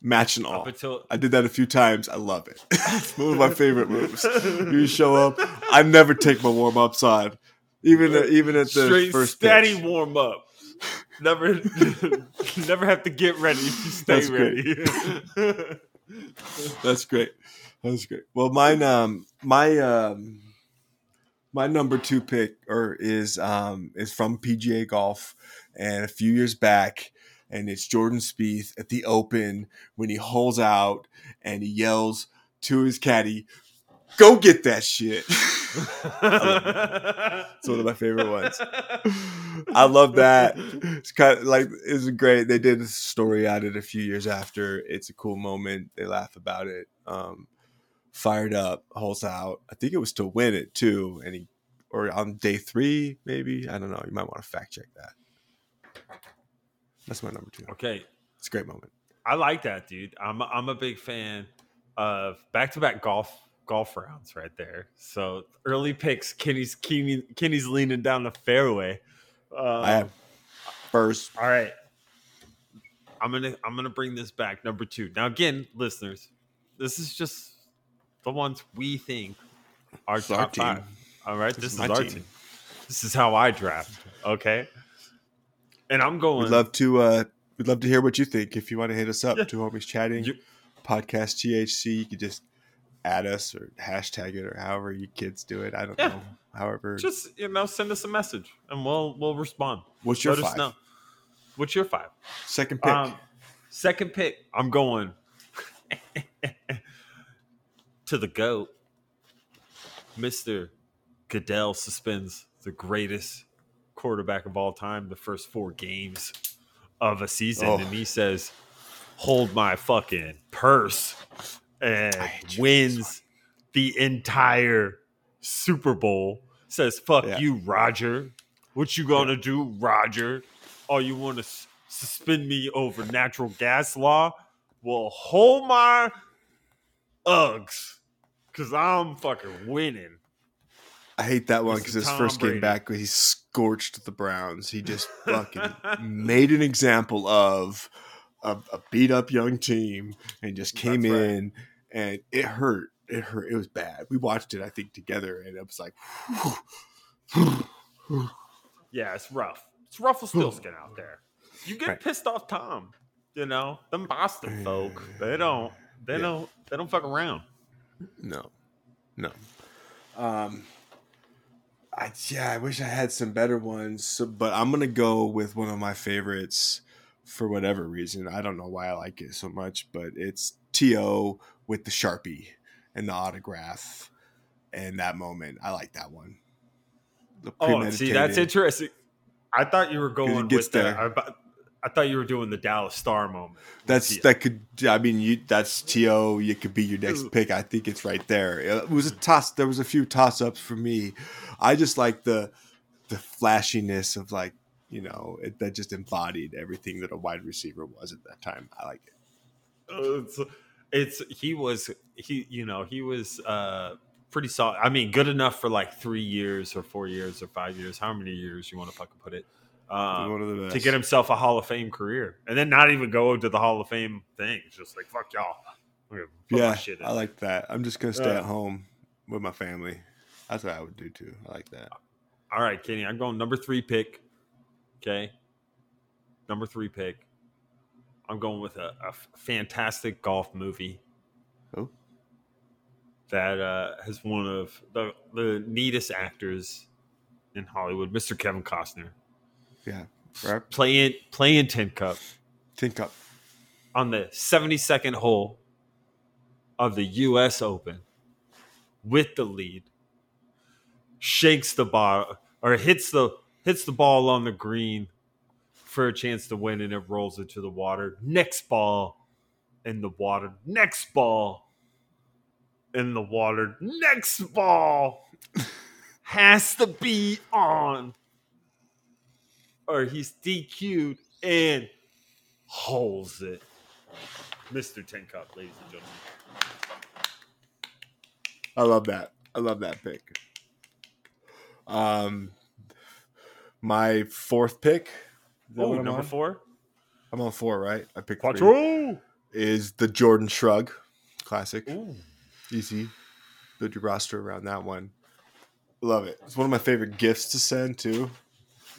Speaker 3: match and all?
Speaker 2: Until
Speaker 3: I did that a few times. I love it. it's one of my favorite moves. You show up. I never take my warm ups on, even even at the
Speaker 2: straight
Speaker 3: first
Speaker 2: steady warm up. Never, never have to get ready stay
Speaker 3: That's great.
Speaker 2: ready.
Speaker 3: That's great. That's great. Well, mine, um, my, um, my number two pick or is um is from PGA Golf, and a few years back, and it's Jordan Spieth at the Open when he holes out and he yells to his caddy, "Go get that shit." It's one of my favorite ones. I love that. It's kind of like it's great. They did a story on it a few years after. It's a cool moment. They laugh about it. Um, fired up, holds out. I think it was to win it too, and he or on day three maybe. I don't know. You might want to fact check that. That's my number two.
Speaker 2: Okay,
Speaker 3: It's a great moment.
Speaker 2: I like that, dude. I'm a, I'm a big fan of back to back golf golf rounds right there. So early picks, Kenny's Kenny, Kenny's leaning down the fairway. Um,
Speaker 3: I have first.
Speaker 2: All right. I'm gonna I'm gonna bring this back. Number two. Now again, listeners, this is just the ones we think are
Speaker 3: It's our
Speaker 2: top
Speaker 3: team.
Speaker 2: five. All right,
Speaker 3: This
Speaker 2: this,
Speaker 3: is
Speaker 2: is, our
Speaker 3: team.
Speaker 2: team. This is how I draft. Okay, and I'm going.
Speaker 3: We'd love to. uh We'd love to hear what you think. If you want to hit us up,
Speaker 2: Yeah.
Speaker 3: two homies chatting.
Speaker 2: You-
Speaker 3: podcast THC. You could just add us or hashtag it or however you kids do it. I don't
Speaker 2: Yeah.
Speaker 3: know. However,
Speaker 2: just you know send us a message and we'll we'll respond.
Speaker 3: what's your
Speaker 2: Let us
Speaker 3: five?
Speaker 2: know. What's your five?
Speaker 3: Second pick.
Speaker 2: Um, second pick, I'm going to the GOAT. Mr. Goodell suspends the greatest quarterback of all time the first four games of a season.
Speaker 3: Oh.
Speaker 2: And he says, Hold my fucking purse and
Speaker 3: I hate you for this
Speaker 2: wins the entire Super Bowl. Says, Fuck
Speaker 3: Yeah.
Speaker 2: you, Roger. What you gonna do, Roger? Oh, you want to s- suspend me over natural gas law? Well, hold my Uggs, cause I'm fucking winning.
Speaker 3: I hate that one because his
Speaker 2: Tom
Speaker 3: first game back, he scorched the Browns. He just fucking made an example of a, a beat up young team and just came
Speaker 2: That's right.
Speaker 3: And it hurt. It hurt. It was bad. We watched it, I think, together, and it was like,
Speaker 2: Yeah, it's rough. It's Rufflestiltskin out there. You get
Speaker 3: Right.
Speaker 2: pissed off, Tom. You know them Boston folk. They don't. They
Speaker 3: Yeah.
Speaker 2: don't. They don't fuck around.
Speaker 3: No, no. Um, I yeah, I wish I had some better ones, so, but I'm gonna go with one of my favorites for whatever reason. I don't know why I like it so much, but it's T.O. with the sharpie and the autograph, and that moment. I like that one.
Speaker 2: Oh, see, that's interesting. I thought you were going with the. I, I thought you were doing the Dallas Star moment.
Speaker 3: That's that could. I mean, you. That's To. You could be your next pick. I think it's right there. It was a toss. There was a few toss ups for me. I just like the the flashiness of like you know it, that just embodied everything that a wide receiver was at that time. I like it.
Speaker 2: Uh, it's, he was he you know he was uh pretty solid. I mean, good enough for like three years or four years or five years, how many years you want to fucking put it, um,
Speaker 3: One of the best.
Speaker 2: to get himself a Hall of Fame career, and then not even go to the Hall of Fame thing. It's just like fuck y'all. I'm gonna put my
Speaker 3: Yeah. I like that. I'm just gonna stay
Speaker 2: Yeah.
Speaker 3: at home with my family. That's what I would do too. I like that.
Speaker 2: All right, Kenny, I'm going number three pick. Okay, number three pick. I'm going with a fantastic golf movie
Speaker 3: Oh,
Speaker 2: that uh, has one of the, the neatest actors in Hollywood, Mr. Kevin Costner,
Speaker 3: yeah. Right.
Speaker 2: playing playing Tin Cup
Speaker 3: Tin Cup.
Speaker 2: on the 72nd hole of the U.S. Open with the lead, shakes the ball or hits the hits the ball on the green for a chance to win, and it rolls into the water. Next ball in the water. Next ball in the water. Next ball has to be on, or he's DQ'd and holds it. Mr. Tin Cup, ladies and gentlemen.
Speaker 3: I love that. I love that pick. Um, my fourth pick. Is that
Speaker 2: Oh,
Speaker 3: what I'm
Speaker 2: number
Speaker 3: on?
Speaker 2: four.
Speaker 3: I'm on four, right? I picked three.
Speaker 2: Quattro.
Speaker 3: Is the Jordan Shrug classic?
Speaker 2: Ooh.
Speaker 3: Easy. Build your roster around that one. Love it. It's one of my favorite gifts to send too.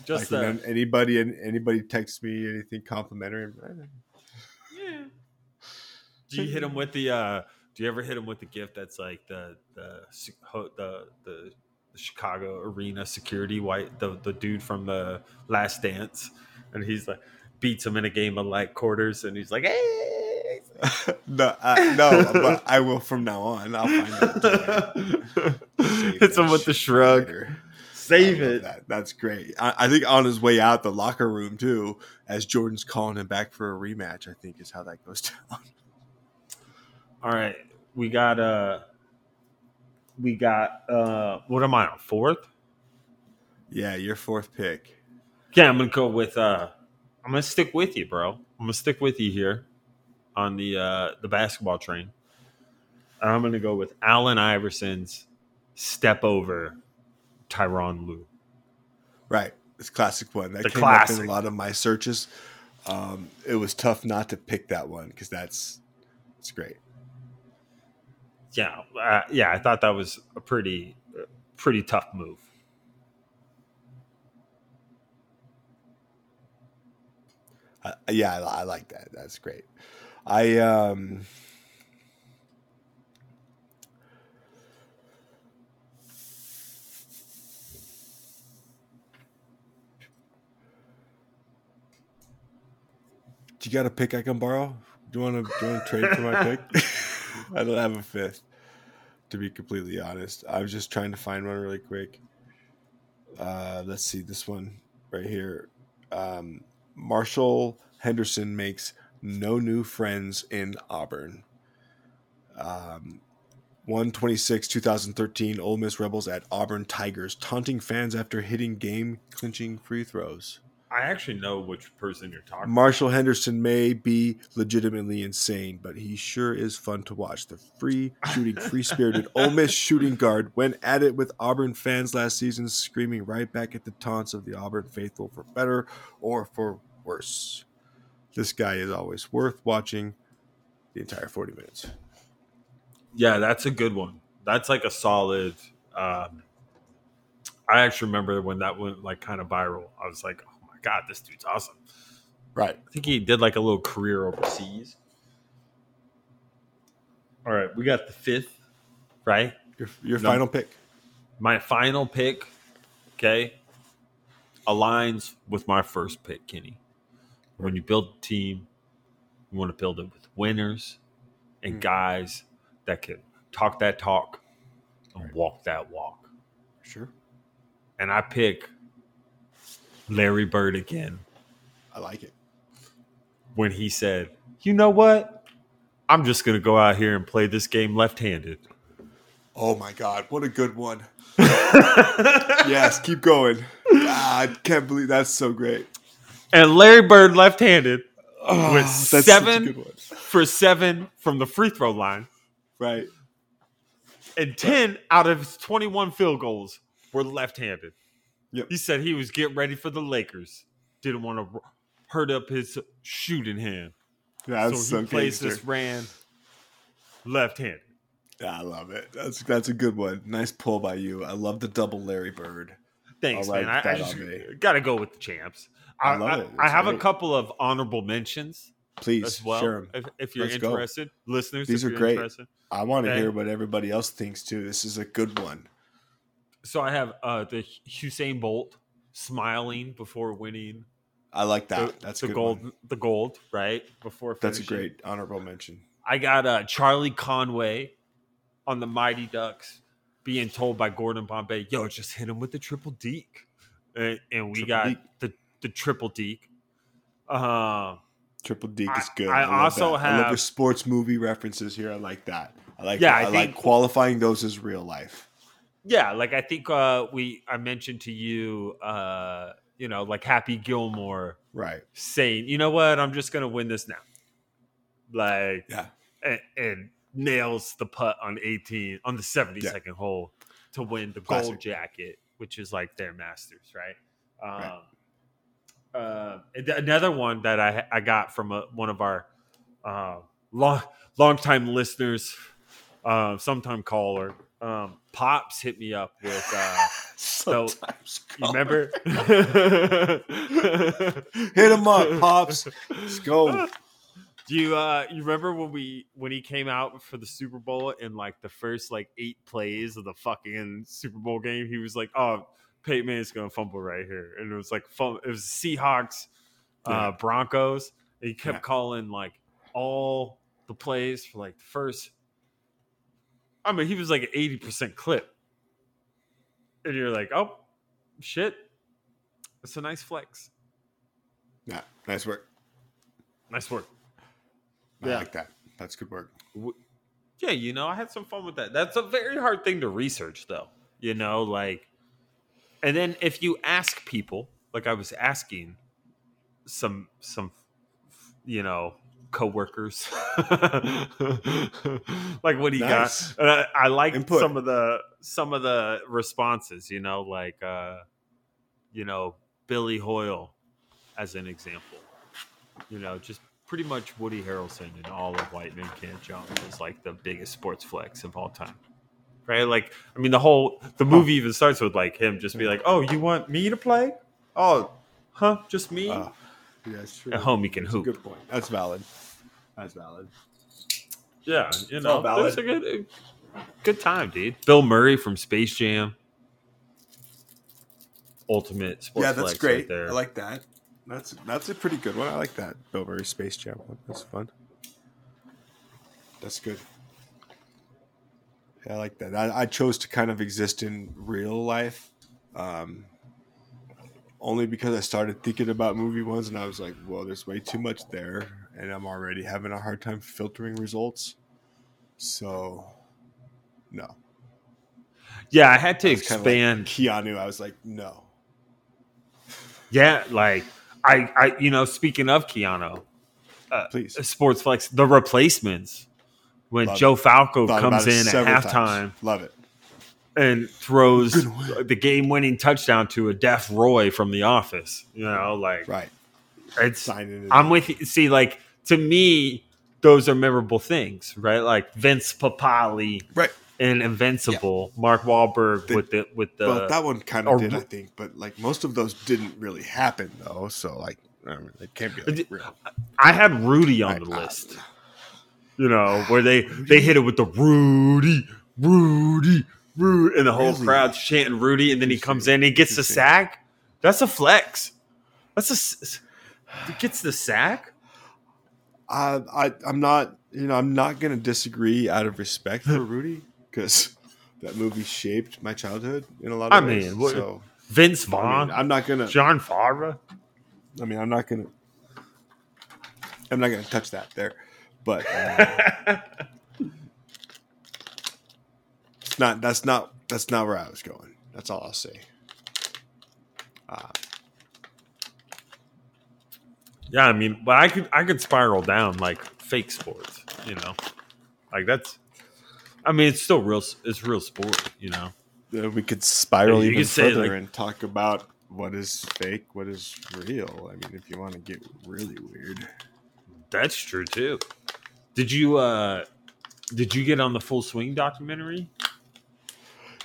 Speaker 2: Just
Speaker 3: like,
Speaker 2: that.
Speaker 3: anybody and anybody texts me anything complimentary.
Speaker 2: Yeah. Do you hit him with the? uh Do you ever hit him with the gift that's like the the se- the the, the Chicago arena security white the the dude from the Last Dance, and he's like beats him in a game of like quarters, and he's like, hey.
Speaker 3: no, I, no, but I will from now on. I'll find out.
Speaker 2: Hits him with the shrug.
Speaker 3: later.
Speaker 2: Save it.
Speaker 3: That. That's great. I, I think on his way out the locker room too, as Jordan's calling him back for a rematch. I think is how that goes down.
Speaker 2: All right, we got uh, we got uh, what am I on fourth?
Speaker 3: Yeah, your fourth pick.
Speaker 2: Yeah, I'm gonna go with uh, I'm gonna stick with you, bro. I'm gonna stick with you here on the uh the basketball train. I'm gonna go with Allen Iverson's step over Tyronn Lue.
Speaker 3: Right, it's a classic one. That
Speaker 2: The
Speaker 3: came up in a lot of my searches. Um, it was tough not to pick that one because that's it's great.
Speaker 2: Yeah, uh, yeah, I thought that was a pretty uh, pretty tough move.
Speaker 3: I, yeah, I, I like that. That's great. I um Do you got a pick I can borrow? Do you want to do you want to trade for my pick? I don't have a fifth. To be completely honest, I was just trying to find one really quick. Uh, let's see this one right here. Um, Marshall Henderson makes no new friends in Auburn. Um, 126 2013 Ole Miss Rebels at Auburn Tigers taunting fans after hitting game clinching free throws.
Speaker 2: I actually know which person you're talking.
Speaker 3: Marshall Henderson may be legitimately insane, but he sure is fun to watch. The free shooting, free spirited Ole Miss shooting guard went at it with Auburn fans last season, screaming right back at the taunts of the Auburn faithful for better or for worse. This guy is always worth watching the entire 40 minutes.
Speaker 2: Yeah, that's a good one. That's like a solid. Um, I actually remember when that went like kind of viral. I was like, "Oh my god, this dude's awesome."
Speaker 3: Right.
Speaker 2: I think he did like a little career overseas. All right, we got the fifth, right?
Speaker 3: Your, your
Speaker 2: No.
Speaker 3: final pick.
Speaker 2: My final pick, okay, aligns with my first pick, Kenny. When you build a team, you want to build it with winners and
Speaker 3: Mm.
Speaker 2: guys that can talk that talk and
Speaker 3: Right.
Speaker 2: walk that walk.
Speaker 3: Sure.
Speaker 2: And I pick Larry Bird again
Speaker 3: I like it.
Speaker 2: when he said, "You know what? I'm just going to go out here and play this game left-handed."
Speaker 3: Oh my God. What a good one. yes. Keep going. Ah, I can't believe that's so great.
Speaker 2: and Larry Bird left-handed
Speaker 3: Oh,
Speaker 2: With
Speaker 3: that's such a
Speaker 2: seven-
Speaker 3: good one.
Speaker 2: for 7 from the free throw line.
Speaker 3: Right.
Speaker 2: and 10 out of his 21 field goals were left-handed.
Speaker 3: Yep.
Speaker 2: He said he was getting ready for the Lakers. Didn't want to hurt up his shooting hand.
Speaker 3: That's
Speaker 2: so he plays
Speaker 3: gangster.
Speaker 2: this ran left-handed.
Speaker 3: I love it. That's that's a good one. Nice pull by you. I love the double Larry Bird.
Speaker 2: Thanks,
Speaker 3: I'll
Speaker 2: man. I, I just got to go with the champs.
Speaker 3: I
Speaker 2: I,
Speaker 3: love
Speaker 2: I,
Speaker 3: it.
Speaker 2: I
Speaker 3: It's
Speaker 2: have a couple of honorable mentions
Speaker 3: Please
Speaker 2: as well.
Speaker 3: share 'em.
Speaker 2: If, if you're
Speaker 3: Let's go.
Speaker 2: interested, listeners,
Speaker 3: These are great. I want to hear what everybody else thinks too. This is a good one.
Speaker 2: So I have uh, the Usain Bolt smiling before winning
Speaker 3: I like
Speaker 2: the,
Speaker 3: that. That's a
Speaker 2: the
Speaker 3: good
Speaker 2: gold.
Speaker 3: one.
Speaker 2: The gold, right before.
Speaker 3: That's a great honorable mention.
Speaker 2: I got uh, Charlie Conway on the Mighty Ducks being told by Gordon Bombay, "Yo, just hit him with the triple deke," and, and we
Speaker 3: Triple
Speaker 2: got the the triple deke. Uh,
Speaker 3: Triple Deke is good.
Speaker 2: I
Speaker 3: love
Speaker 2: also
Speaker 3: that. I love
Speaker 2: have-
Speaker 3: your sports movie references here. I like that. I like.
Speaker 2: Yeah,
Speaker 3: I,
Speaker 2: I
Speaker 3: like qualifying those as real life.
Speaker 2: Yeah, like I think uh, we I mentioned to you, uh, you know, like Happy Gilmore
Speaker 3: Right.
Speaker 2: saying, "You know what? I'm just gonna win this now," like
Speaker 3: Yeah.
Speaker 2: and, and nails the putt on 18 on the 72nd hole to win the
Speaker 3: Classic.
Speaker 2: gold jacket, which is like their masters, right? Um,
Speaker 3: Right.
Speaker 2: Uh, another one that I I got from a, one of our uh, long time listeners, uh, sometime caller, um, pops hit me up with. Uh,
Speaker 3: Sometimes.
Speaker 2: you remember?
Speaker 3: Hit him up, pops. Let's go.
Speaker 2: Do you uh you remember when we when he came out for the Super Bowl in like the first like eight plays of the fucking Super Bowl game? He was like, "Oh, Peyton Manning's gonna fumble right here," and it was like fum- it was Seahawks,
Speaker 3: Yeah.
Speaker 2: uh, Broncos. And he kept
Speaker 3: Yeah.
Speaker 2: calling like all the plays for like the first. I mean, he was like an eighty percent clip, and you're like, "Oh, shit, it's a nice flex,
Speaker 3: Yeah. Nice work.
Speaker 2: nice work."
Speaker 3: I
Speaker 2: Yeah.
Speaker 3: like that. That's good work.
Speaker 2: Yeah, you know, I had some fun with that. That's a very hard thing to research, though. You know, like, and then if you ask people, like I was asking some some, you know, coworkers, like what he
Speaker 3: Nice.
Speaker 2: got. Uh, I like some of the some of the responses. You know, like uh, you know Billy Hoyle, as an example. You know, just pretty much Woody Harrelson and all of White Men Can't Jump is like the biggest sports flex of all time. Right? Like, I mean, the whole the movie even starts with like him just be like, "Oh, you want me to play? Oh, huh? Just me?
Speaker 3: Uh, yeah, that's true.
Speaker 2: At home, he can
Speaker 3: That's
Speaker 2: hoop.
Speaker 3: Good point. That's valid. That's valid.
Speaker 2: yeah, you know, it's a good, good time, dude. Bill Murray from Space Jam, ultimate sports
Speaker 3: yeah, that's great.
Speaker 2: right there.
Speaker 3: I like that. That's that's a pretty good one. I like that. Bill Murray Space Jam one. That's fun. That's good. Yeah, I like that. I, I chose to kind of exist in real life, um, only because I started thinking about movie ones, and I was like, "Well, there's way too much there, and I'm already having a hard time filtering results." So, no.
Speaker 2: yeah, I had to
Speaker 3: I kinda like
Speaker 2: expand.
Speaker 3: Keanu. I was like, "No."
Speaker 2: yeah, like I, I, you know, speaking of Keanu, uh,
Speaker 3: Please.
Speaker 2: sports flex, the replacements when
Speaker 3: Love
Speaker 2: Joe Falco comes in at halftime
Speaker 3: times. Love it.
Speaker 2: And throws the game-winning touchdown to a deaf Roy from The Office. You know, like
Speaker 3: Right.
Speaker 2: it's.
Speaker 3: Signing it.
Speaker 2: I'm with you. See, like to me, those are memorable things, right? Like Vince Papale
Speaker 3: right.
Speaker 2: in Invincible, Mark Wahlberg
Speaker 3: The-
Speaker 2: with the with the.
Speaker 3: well, that one kind of did, I think, but like most of those didn't really happen though. So like, I mean, it can't be like, real.
Speaker 2: I had Rudy on
Speaker 3: I-
Speaker 2: the
Speaker 3: I-
Speaker 2: list. You know, where they they hit it with the Rudy, Rudy, Rudy, and the whole
Speaker 3: Really?
Speaker 2: crowd's chanting Rudy, and then he comes in, and he gets the sack. That's a flex. That's a he gets the sack.
Speaker 3: I, I, I'm not, you know, I'm not gonna disagree out of respect for Rudy because that movie shaped my childhood in a lot
Speaker 2: I
Speaker 3: of ways.
Speaker 2: mean, what-
Speaker 3: so
Speaker 2: Vince
Speaker 3: I
Speaker 2: Vaughn,
Speaker 3: mean, I'm not gonna.
Speaker 2: Jon Favreau.
Speaker 3: I mean, I'm not gonna. I'm not gonna touch that there, but uh, not. That's not. That's not where I was going. That's all I'll say. Uh,
Speaker 2: Yeah, I mean, but I could I could spiral down like fake sports, you know, like that's. I mean, it's still real. It's real sport, you know.
Speaker 3: uh, we could spiral
Speaker 2: Yeah,
Speaker 3: even
Speaker 2: could
Speaker 3: further
Speaker 2: like-
Speaker 3: and talk about what is fake, what is real. I mean, if you want to get really weird,
Speaker 2: That's true too. Did you uh did you get on the full swing documentary?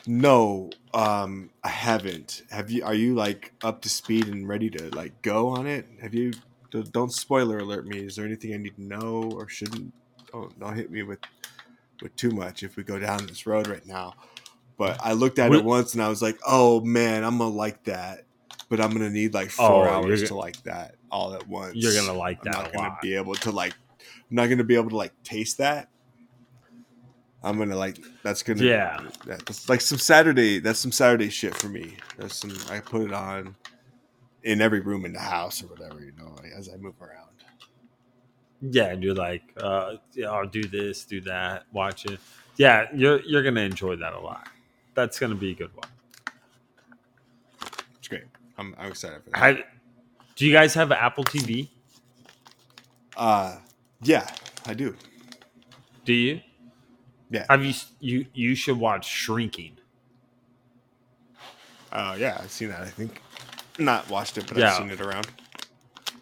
Speaker 3: No, Um, I haven't. Have you? Are you like up to speed and ready to like go on it? Have you? don't- spoiler alert me. Is there anything I need to know or shouldn't? Don't don't hit me with with too much if we go down this road right now. But I looked at it once and I was like, oh man, I'm gonna like that. But I'm gonna need like four
Speaker 2: Oh,
Speaker 3: hours to like that all at once.
Speaker 2: You're gonna like
Speaker 3: I'm
Speaker 2: that
Speaker 3: not gonna
Speaker 2: lot.
Speaker 3: be able to like. I'm not gonna be able to like taste that. I'm gonna like. That's gonna.
Speaker 2: Yeah.
Speaker 3: That's like some Saturday. That's some Saturday shit for me. That's some. I put it on in every room in the house or whatever. You know, like, as I move around.
Speaker 2: Yeah, and you're like, uh, yeah, I'll do this, do that, watch it. Yeah, you're you're gonna enjoy that a lot. That's gonna be a good one.
Speaker 3: It's great. I'm, I'm excited for that.
Speaker 2: I, do you guys have Apple TV?
Speaker 3: uh, yeah, I do.
Speaker 2: Do you?
Speaker 3: Yeah.
Speaker 2: Have you you you should watch Shrinking.
Speaker 3: Uh, yeah, I've seen that. I think not watched it, but
Speaker 2: Yeah.
Speaker 3: I've seen it around.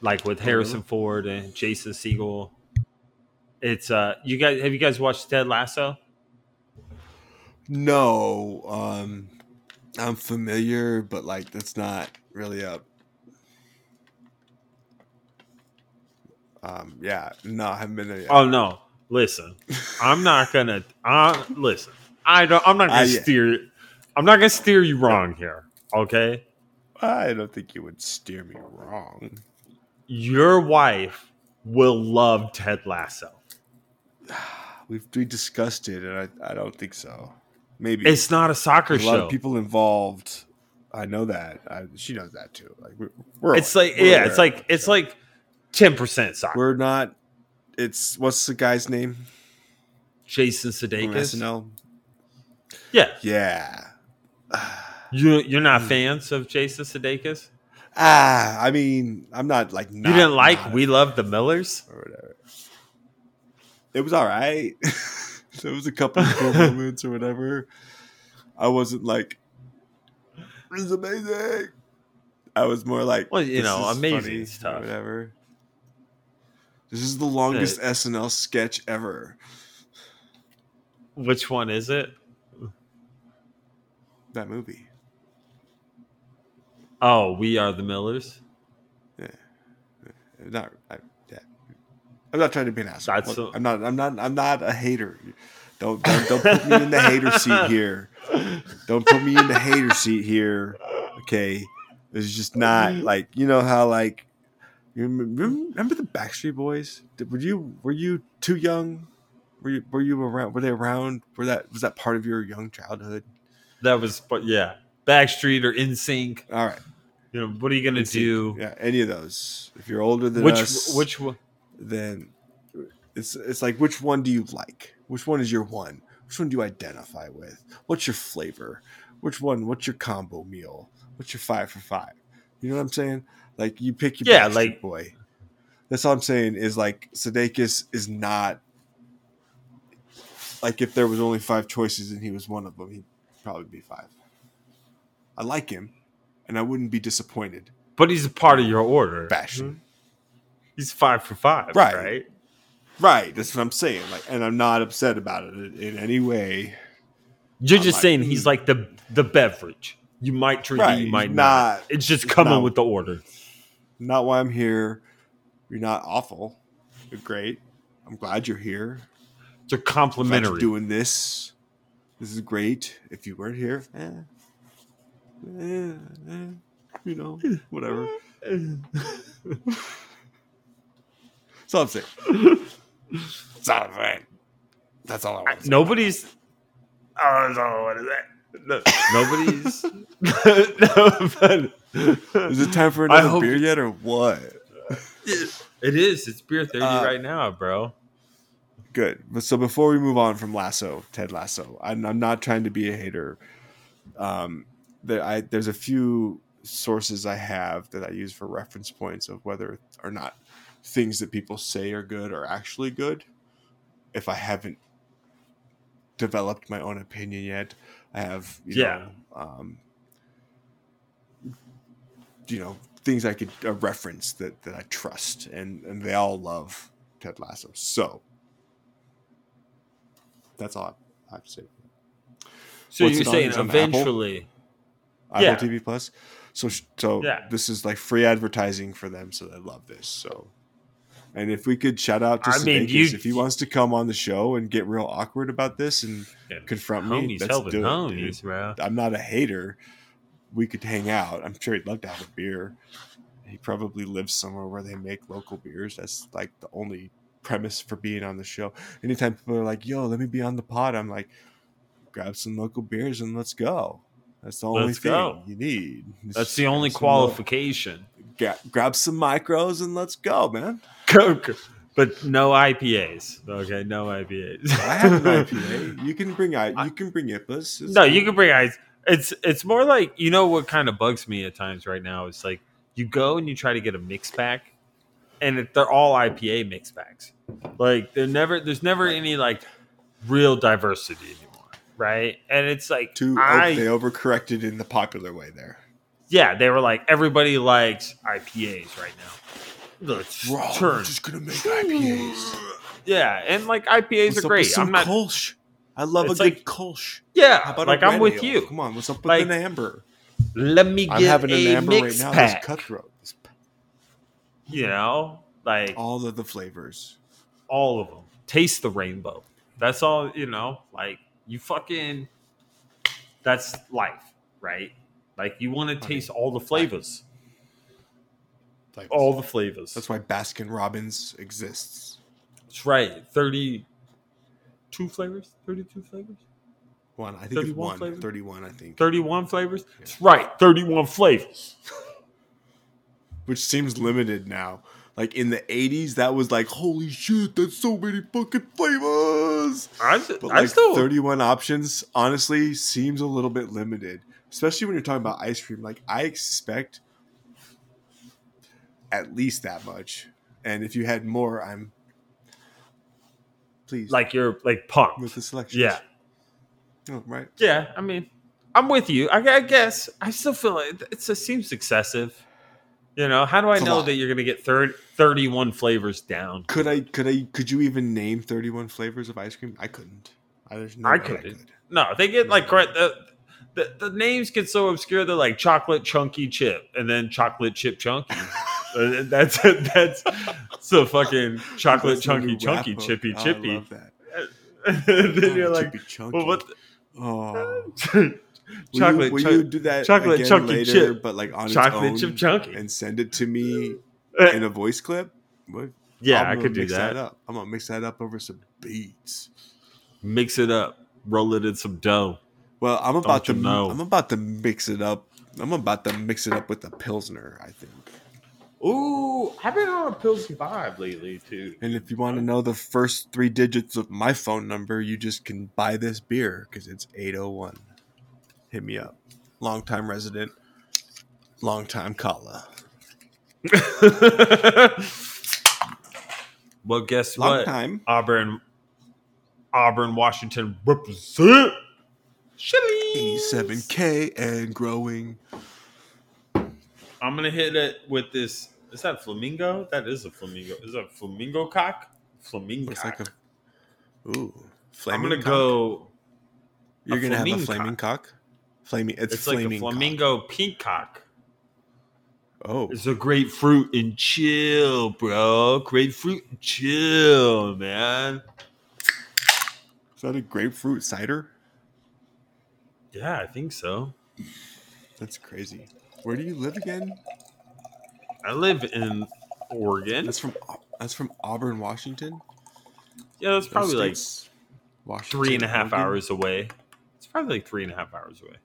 Speaker 2: like with Harrison Ford and Jason Segel. It's uh you guys have you guys watched Ted Lasso?
Speaker 3: No, um, I'm familiar, but like that's not really up. Um, yeah, no, I haven't been there yet.
Speaker 2: Oh no. Listen. I'm not gonna uh listen. I don't I'm not gonna
Speaker 3: Uh, yeah.
Speaker 2: steer I'm not gonna steer you wrong here. Okay?
Speaker 3: I don't think you would steer me wrong.
Speaker 2: Your wife will love Ted Lasso.
Speaker 3: We've we discussed it, and I, I don't think so. Maybe
Speaker 2: It's not a soccer
Speaker 3: There's a lot
Speaker 2: show.
Speaker 3: of people involved. I know that. I, she knows that too. Like we're, we're
Speaker 2: it's like
Speaker 3: we're
Speaker 2: yeah,
Speaker 3: aware
Speaker 2: it's like
Speaker 3: it,
Speaker 2: it's
Speaker 3: so.
Speaker 2: like ten percent soccer.
Speaker 3: we're not. It's what's the guy's name
Speaker 2: Jason Sudeikis.
Speaker 3: SNL?
Speaker 2: Yeah.
Speaker 3: Yeah.
Speaker 2: You you're not
Speaker 3: Hmm.
Speaker 2: fans of Jason Sudeikis?
Speaker 3: Ah, I mean, I'm not like
Speaker 2: You didn't like
Speaker 3: not-
Speaker 2: We Love the Millers?
Speaker 3: or whatever. It was all right. there was a couple of cool moments or whatever. I wasn't like, "This is amazing." I was more like,
Speaker 2: Well, you
Speaker 3: "This
Speaker 2: know, amazing
Speaker 3: funny,"
Speaker 2: is
Speaker 3: or
Speaker 2: tough.
Speaker 3: Whatever. This is the longest SNL sketch ever.
Speaker 2: Which one is it?
Speaker 3: That movie.
Speaker 2: Oh, We Are the Millers.
Speaker 3: Yeah, Not, I, yeah. I'm not trying to be an asshole. Look, I'm not. I'm not. I'm not a hater. Don't, don't don't put me in the hater seat here. Don't put me in the hater seat here. Okay, it's just not like you know how like you remember, hmm. remember the Backstreet Boys? Did, were you were you too young? Were you were you around? Were they around? Were that was that part of your young childhood?
Speaker 2: That was, but yeah, Backstreet or NSYNC.
Speaker 3: All right,
Speaker 2: You know, what are you gonna
Speaker 3: NSYNC.
Speaker 2: do?
Speaker 3: Yeah, any of those. If you're older than
Speaker 2: Which
Speaker 3: us,
Speaker 2: which one?
Speaker 3: then it's it's like which one do you like? Which one is your one? Which one do you identify with? What's your flavor? Which one? What's your combo meal? What's your five for five? You know what I'm saying? Like you pick your
Speaker 2: Yeah, like-
Speaker 3: boy. That's all I'm saying is like Sudeikis is not like if there was only five choices and he was one of them, he'd probably be five. I like him, and I wouldn't be disappointed.
Speaker 2: But he's a part of your order.
Speaker 3: Fashion. Mm-hmm.
Speaker 2: He's five for five,
Speaker 3: Right.
Speaker 2: right?
Speaker 3: Right, that's what I'm saying. Like, and I'm not upset about it in, in any way.
Speaker 2: You're
Speaker 3: I'm
Speaker 2: just
Speaker 3: like,
Speaker 2: saying he's hmm. like the the beverage. You might drink it, you might not.
Speaker 3: not-
Speaker 2: It's just coming
Speaker 3: not-
Speaker 2: with the order.
Speaker 3: Not why I'm here. You're not awful. You're great. I'm glad you're here.
Speaker 2: It's a
Speaker 3: Glad you're
Speaker 2: complimentary.
Speaker 3: doing this. This is great. If you weren't here, eh, eh, eh, you know, whatever. That's all I'm saying. That's all I'm saying. That's all I want. to say.
Speaker 2: Nobody's. Oh, no, what is that? No, nobody's. no, but-
Speaker 3: Is it time for another
Speaker 2: hope-
Speaker 3: beer yet, or what?
Speaker 2: It is. It's beer thirty
Speaker 3: Uh,
Speaker 2: right now, bro.
Speaker 3: Good. But so before we move on from Lasso, Ted Lasso, I'm, I'm not trying to be a hater. Um, there, I, there's a few sources I have that I use for reference points of whether or not things that people say are good are actually good. If I haven't developed my own opinion yet, I have, you
Speaker 2: Yeah.
Speaker 3: know, um, you know, things I could uh, reference that that I trust, and and they all love Ted Lasso. So that's all I have to say.
Speaker 2: So
Speaker 3: What's
Speaker 2: you're saying
Speaker 3: Apple?
Speaker 2: eventually,
Speaker 3: Apple
Speaker 2: Yeah.
Speaker 3: TV Plus. So so
Speaker 2: Yeah.
Speaker 3: this is like free advertising for them, so they love this. So, and if we could shout out to
Speaker 2: I
Speaker 3: Sudeikis,
Speaker 2: you-
Speaker 3: if he wants to come on the show and get real awkward about this and
Speaker 2: Yeah.
Speaker 3: confront me,
Speaker 2: helping
Speaker 3: do it,
Speaker 2: homies, bro.
Speaker 3: I'm not a hater. We could hang out. I'm sure he'd love to have a beer. He probably lives somewhere where they make local beers. That's like the only premise for being on the show. Anytime people are like, "Yo, let me be on the pod," I'm like, "Grab some local beers and let's go." That's the only
Speaker 2: Let's
Speaker 3: thing
Speaker 2: go.
Speaker 3: you need.
Speaker 2: That's the only
Speaker 3: Grab some lo-
Speaker 2: qualification.
Speaker 3: Gra- grab some micros and let's go, man.
Speaker 2: Coke, but no IPAs. Okay, no IPAs.
Speaker 3: I have an IPA. You can bring I. You can bring IPAs. It's
Speaker 2: no, you can bring ice. It's it's more like you know what kind of bugs me at times right now. It's like you go and you try to get a mix pack, and it, they're all IPA mix packs. Like they're never there's never any like real diversity anymore, right? And it's like
Speaker 3: Too.
Speaker 2: Oh, I
Speaker 3: they overcorrected in the popular way there.
Speaker 2: yeah they were like everybody likes IPAs right now. Let's
Speaker 3: We're all
Speaker 2: turn
Speaker 3: just gonna make IPAs.
Speaker 2: yeah, and like IPAs
Speaker 3: What's
Speaker 2: are great. I'm not
Speaker 3: Kolsch? I love a
Speaker 2: It's
Speaker 3: good
Speaker 2: like-
Speaker 3: Kolsch.
Speaker 2: yeah
Speaker 3: How about
Speaker 2: like
Speaker 3: a
Speaker 2: I'm with
Speaker 3: ale?
Speaker 2: you.
Speaker 3: Come on, what's up with
Speaker 2: Like,
Speaker 3: an amber?
Speaker 2: Let me
Speaker 3: I'm
Speaker 2: get
Speaker 3: having an
Speaker 2: a
Speaker 3: amber right
Speaker 2: mix
Speaker 3: now.
Speaker 2: pack.
Speaker 3: This cutthroat. This-
Speaker 2: You know, like all,
Speaker 3: of the flavors.
Speaker 2: All of them. Taste the rainbow. That's all. You know, like you fucking. That's life, right? Like you want to
Speaker 3: I
Speaker 2: taste
Speaker 3: mean,
Speaker 2: all the flavors,
Speaker 3: Like,
Speaker 2: all the flavors.
Speaker 3: That's why Baskin Robbins exists.
Speaker 2: That's right. Thirty-two flavors. Thirty-two flavors.
Speaker 3: One, I think it's
Speaker 2: 31
Speaker 3: one.
Speaker 2: flavors?
Speaker 3: 31, I think.
Speaker 2: Thirty-one flavors. That's right. Thirty-one flavors.
Speaker 3: Which seems limited now. Like in the 80s, that was like, holy shit, that's so many fucking flavors.
Speaker 2: I,
Speaker 3: But
Speaker 2: I
Speaker 3: like
Speaker 2: still
Speaker 3: 31 options, honestly, seems a little bit limited. Especially when you're talking about ice cream. Like I expect at least that much. And if you had more, I'm pleased
Speaker 2: like you're like pumped.
Speaker 3: with the selection.
Speaker 2: Yeah.
Speaker 3: Oh, right.
Speaker 2: Yeah, I mean, I'm with you. I, I guess I still feel like it's, it seems excessive. You know, how do I know that you're going to get 30, 31 flavors down?
Speaker 3: Could I could I could you even name 31 flavors of ice cream? I couldn't. I, there's no
Speaker 2: I couldn't.
Speaker 3: could.
Speaker 2: No, they get like correct. The, the, the names get so obscure. They're like chocolate chunky chip, and then chocolate chip chunky. Uh, that's that's so fucking chocolate chunky chunky
Speaker 3: rap
Speaker 2: chippy.
Speaker 3: Oh,
Speaker 2: chippy.
Speaker 3: that.
Speaker 2: then you're
Speaker 3: Oh,
Speaker 2: like,
Speaker 3: chippy chunky.
Speaker 2: well, what?
Speaker 3: Oh.
Speaker 2: The,
Speaker 3: Will
Speaker 2: chocolate
Speaker 3: you, will
Speaker 2: chunk-
Speaker 3: you do that
Speaker 2: chocolate chunky
Speaker 3: later,
Speaker 2: chip.
Speaker 3: but like on
Speaker 2: chocolate chip chunky.
Speaker 3: and send it to me in a voice clip? What?
Speaker 2: yeah,
Speaker 3: I'm
Speaker 2: I could do
Speaker 3: mix
Speaker 2: that.
Speaker 3: up. I'm gonna mix that up over some beats.
Speaker 2: Mix it up, roll it in some dough.
Speaker 3: Well, I'm about to
Speaker 2: you know?
Speaker 3: I'm about to mix it up. I'm about to mix it up with the pilsner. I think.
Speaker 2: Ooh, I've been on a Pilsy vibe lately too.
Speaker 3: And if you want to know the first three digits of my phone number, you just can buy this beer because it's 801. Hit me up. Longtime resident, longtime caller.
Speaker 2: well, guess
Speaker 3: Long
Speaker 2: what?
Speaker 3: time.
Speaker 2: Auburn, Auburn, Washington represent. Chili.
Speaker 3: 87K and growing.
Speaker 2: I'm gonna hit it with this. Is that flamingo? That is a flamingo. Is that a flamingo cock? Flamingo.
Speaker 3: Looks like a. Ooh.
Speaker 2: I'm gonna
Speaker 3: cock?
Speaker 2: go.
Speaker 3: You're gonna have a
Speaker 2: flaming
Speaker 3: flaming cock? Flaming. It's,
Speaker 2: It's, like a
Speaker 3: flaming cock.
Speaker 2: flamingo pink cock.
Speaker 3: Oh.
Speaker 2: It's a grapefruit and chill, bro. Grapefruit and chill, man.
Speaker 3: Is that a grapefruit cider?
Speaker 2: Yeah, I think so.
Speaker 3: That's crazy. Where do you live again?
Speaker 2: I live in Oregon.
Speaker 3: That's from that's from Auburn, Washington.
Speaker 2: Yeah, that's
Speaker 3: Those
Speaker 2: probably like
Speaker 3: states- Washington,
Speaker 2: three and a half
Speaker 3: Oregon.
Speaker 2: hours away. It's probably like three and a half hours away.